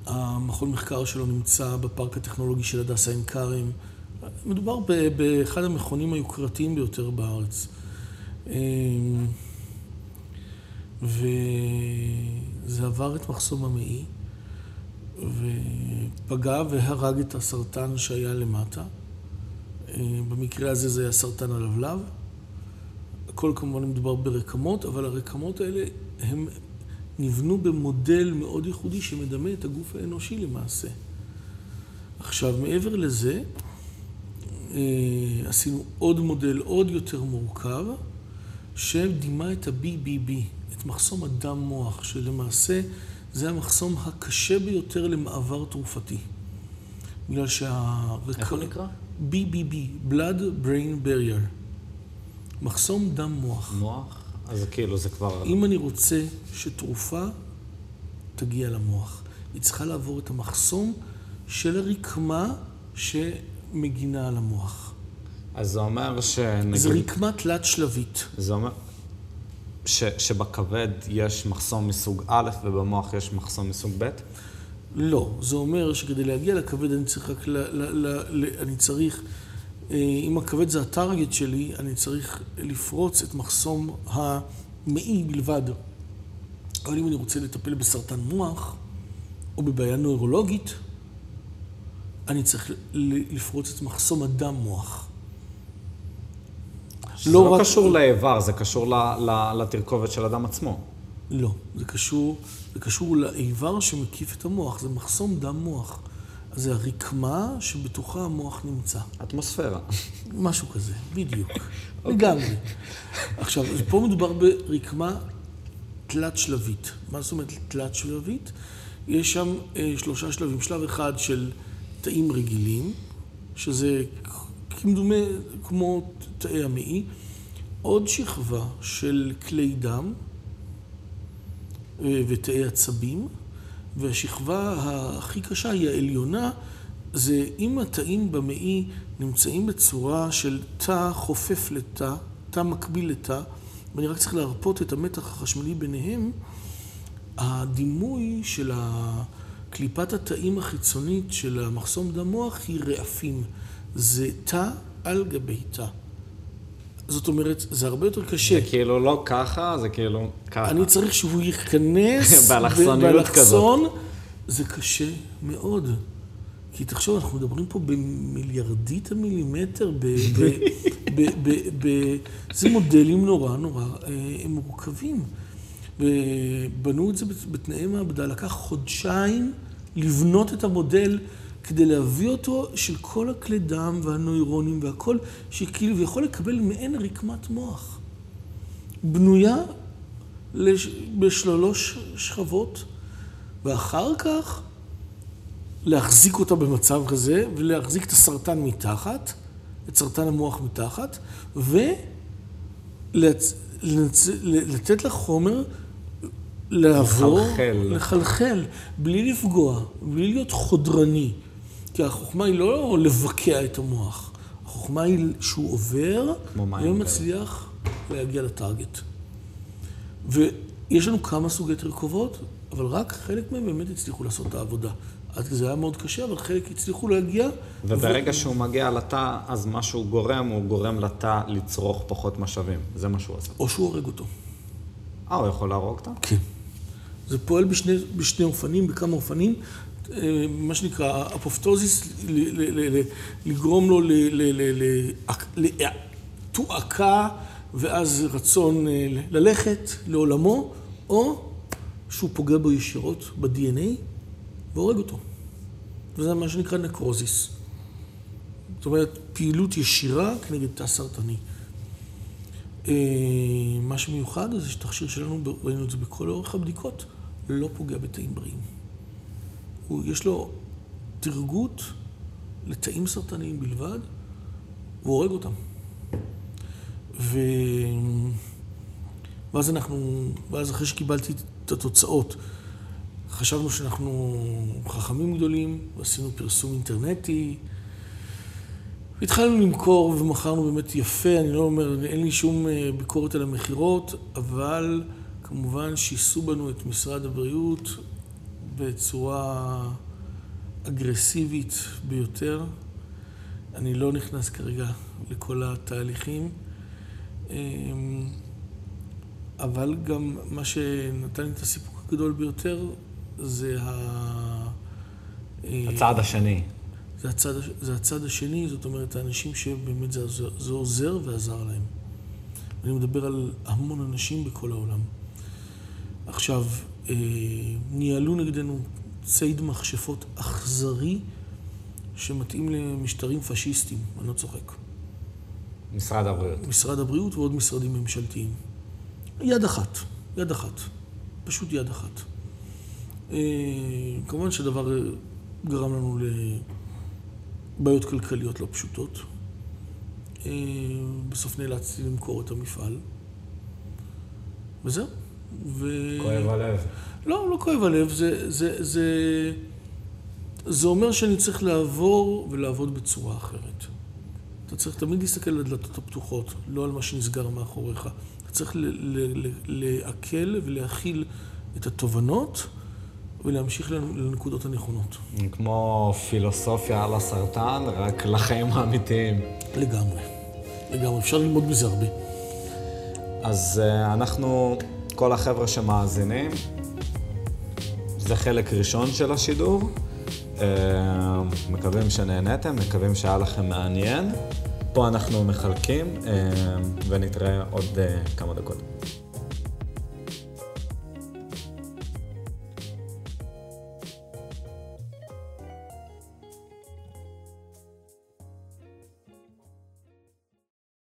המכון מחקר שלו נמצא בפארק הטכנולוגי של הדסה עין כרם. מדובר באחד המכונים היוקרתיים ביותר בארץ. אמ, וזה עבר את מחסום המעי, ופגע והרג את הסרטן שהיה למטה. אמ, במקרה הזה זה היה סרטן הלבלב. הכל כמובן מדובר ברקמות, אבל הרקמות האלה הם נבנו במודל מאוד ייחודי שמדמה את הגוף האנושי למעשה. עכשיו, מעבר לזה, אה, עשינו עוד מודל עוד יותר מורכב, שדימה את ה-BBB, את מחסום הדם מוח, שלמעשה זה המחסום הקשה ביותר למעבר תרופתי. בגלל שהרק... איך הוא נקרא? BBB, Blood Brain Barrier. מחסום דם מוח. מוח? אז כאילו זה כבר... אם אני רוצה שתרופה תגיע למוח, היא צריכה לעבור את המחסום של הרקמה שמגינה על המוח. אז זה אומר שנגיד... זה רקמה תלת-שלבית. זה אומר ש, שבכבד יש מחסום מסוג א' ובמוח יש מחסום מסוג ב'? לא, זה אומר שכדי להגיע לכבד אני צריך רק ל... ל, ל, ל אני צריך... אה, אם הכבד זה הטארגט שלי, אני צריך לפרוץ את מחסום המעי בלבד. אבל אם אני רוצה לטפל בסרטן מוח, או בבעיה נוירולוגית, אני צריך לפרוץ את מחסום הדם מוח. זה לא, לא רק... קשור לאיבר, זה קשור לתרכובת של הדם עצמו. לא, זה קשור, זה קשור לאיבר שמקיף את המוח, זה מחסום דם מוח. זה הרקמה שבתוכה המוח נמצא. אטמוספירה. משהו כזה, בדיוק. לגמרי. עכשיו, פה מדובר ברקמה תלת-שלבית. מה זאת אומרת תלת-שלבית? יש שם אה, שלושה שלבים. שלב אחד של תאים רגילים, שזה כמדומה כמו תאי המעי. עוד שכבה של כלי דם אה, ותאי עצבים. והשכבה הכי קשה היא העליונה, זה אם התאים במעי נמצאים בצורה של תא חופף לתא, תא מקביל לתא, ואני רק צריך להרפות את המתח החשמלי ביניהם, הדימוי של קליפת התאים החיצונית של המחסום דם מוח היא רעפים. זה תא על גבי תא. זאת אומרת, זה הרבה יותר קשה. זה כאילו לא ככה, זה כאילו ככה. אני צריך שהוא ייכנס באלכסוניות כזאת. זה קשה מאוד. כי תחשוב, אנחנו מדברים פה במיליארדית המילימטר, ב... ב, ב, ב, ב זה מודלים נורא נורא אה, מורכבים. ובנו את זה בתנאי מעבדה, לקח חודשיים לבנות את המודל כדי להביא אותו של כל הכלי דם והנוירונים והכל, שכאילו יכול לקבל מעין רקמת מוח. בנויה לש... בשלוש שכבות, ואחר כך להחזיק אותה במצב כזה, ולהחזיק את הסרטן מתחת, את סרטן המוח מתחת, ולתת לחומר לעבור, לחלחל. לחלחל, בלי לפגוע, בלי להיות חודרני. כי החוכמה היא לא לבקע את המוח, החוכמה היא שהוא עובר ומצליח להגיע לטארגט. ויש לנו כמה סוגי תרכובות, אבל רק חלק מהם באמת הצליחו לעשות את העבודה. אז זה היה מאוד קשה, אבל חלק הצליחו להגיע. וברגע שהוא מגיע לתא, אז מה שהוא גורם, הוא גורם לתא לצרוך פחות משאבים. זה מה שהוא עושה. או שהוא הורג אותו. אה, הוא יכול להרוג אותה? כן. זה פועל בשני, בשני אופנים, בכמה אופנים. אה, מה שנקרא, אפופטוזיס, לגרום לו לתועקה ואז רצון אה, ללכת לעולמו, או שהוא פוגע בו ישירות ב-DNA והורג אותו. וזה מה שנקרא נקרוזיס. זאת אומרת, פעילות ישירה כנגד תא סרטני. אה, מה שמיוחד זה שתכשיר שלנו, ראינו את זה בכל אורך הבדיקות, לא פוגע בתאים בריאים. הוא, יש לו תרגות לתאים סרטניים בלבד, והוא הורג אותם. ו... ואז אנחנו, ואז אחרי שקיבלתי את התוצאות, חשבנו שאנחנו חכמים גדולים, ועשינו פרסום אינטרנטי. התחלנו למכור ומכרנו באמת יפה, אני לא אומר, אין לי שום אה, ביקורת על המכירות, אבל כמובן שיסו בנו את משרד הבריאות בצורה אגרסיבית ביותר. אני לא נכנס כרגע לכל התהליכים. אמ, אבל גם מה שנתן לי את הסיפוק הגדול ביותר זה ה... אה, הצד השני. זה הצד, זה הצד השני, זאת אומרת, האנשים שבאמת זה, זה עוזר ועזר להם. אני מדבר על המון אנשים בכל העולם. עכשיו, ניהלו נגדנו ציד מכשפות אכזרי שמתאים למשטרים פשיסטיים, אני לא צוחק. משרד הבריאות. משרד הבריאות ועוד משרדים ממשלתיים. יד אחת, יד אחת. פשוט יד אחת. אה, כמובן שהדבר גרם לנו לבעיות כלכליות לא פשוטות. אה, בסוף נאלצתי למכור את המפעל. וזהו. ו... כואב הלב. לא, לא כואב הלב. זה, זה, זה, זה אומר שאני צריך לעבור ולעבוד בצורה אחרת. אתה צריך תמיד להסתכל על הדלתות הפתוחות, לא על מה שנסגר מאחוריך. אתה צריך לעכל ולהכיל את התובנות ולהמשיך לנקודות הנכונות. כמו פילוסופיה על הסרטן, רק לחיים האמיתיים. לגמרי. לגמרי. אפשר ללמוד מזה הרבה. אז uh, אנחנו, כל החבר'ה שמאזינים, זה חלק ראשון של השידור. אה, מקווים שנהניתם, מקווים שהיה לכם מעניין. פה אנחנו מחלקים, אה, ונתראה עוד אה, כמה דקות.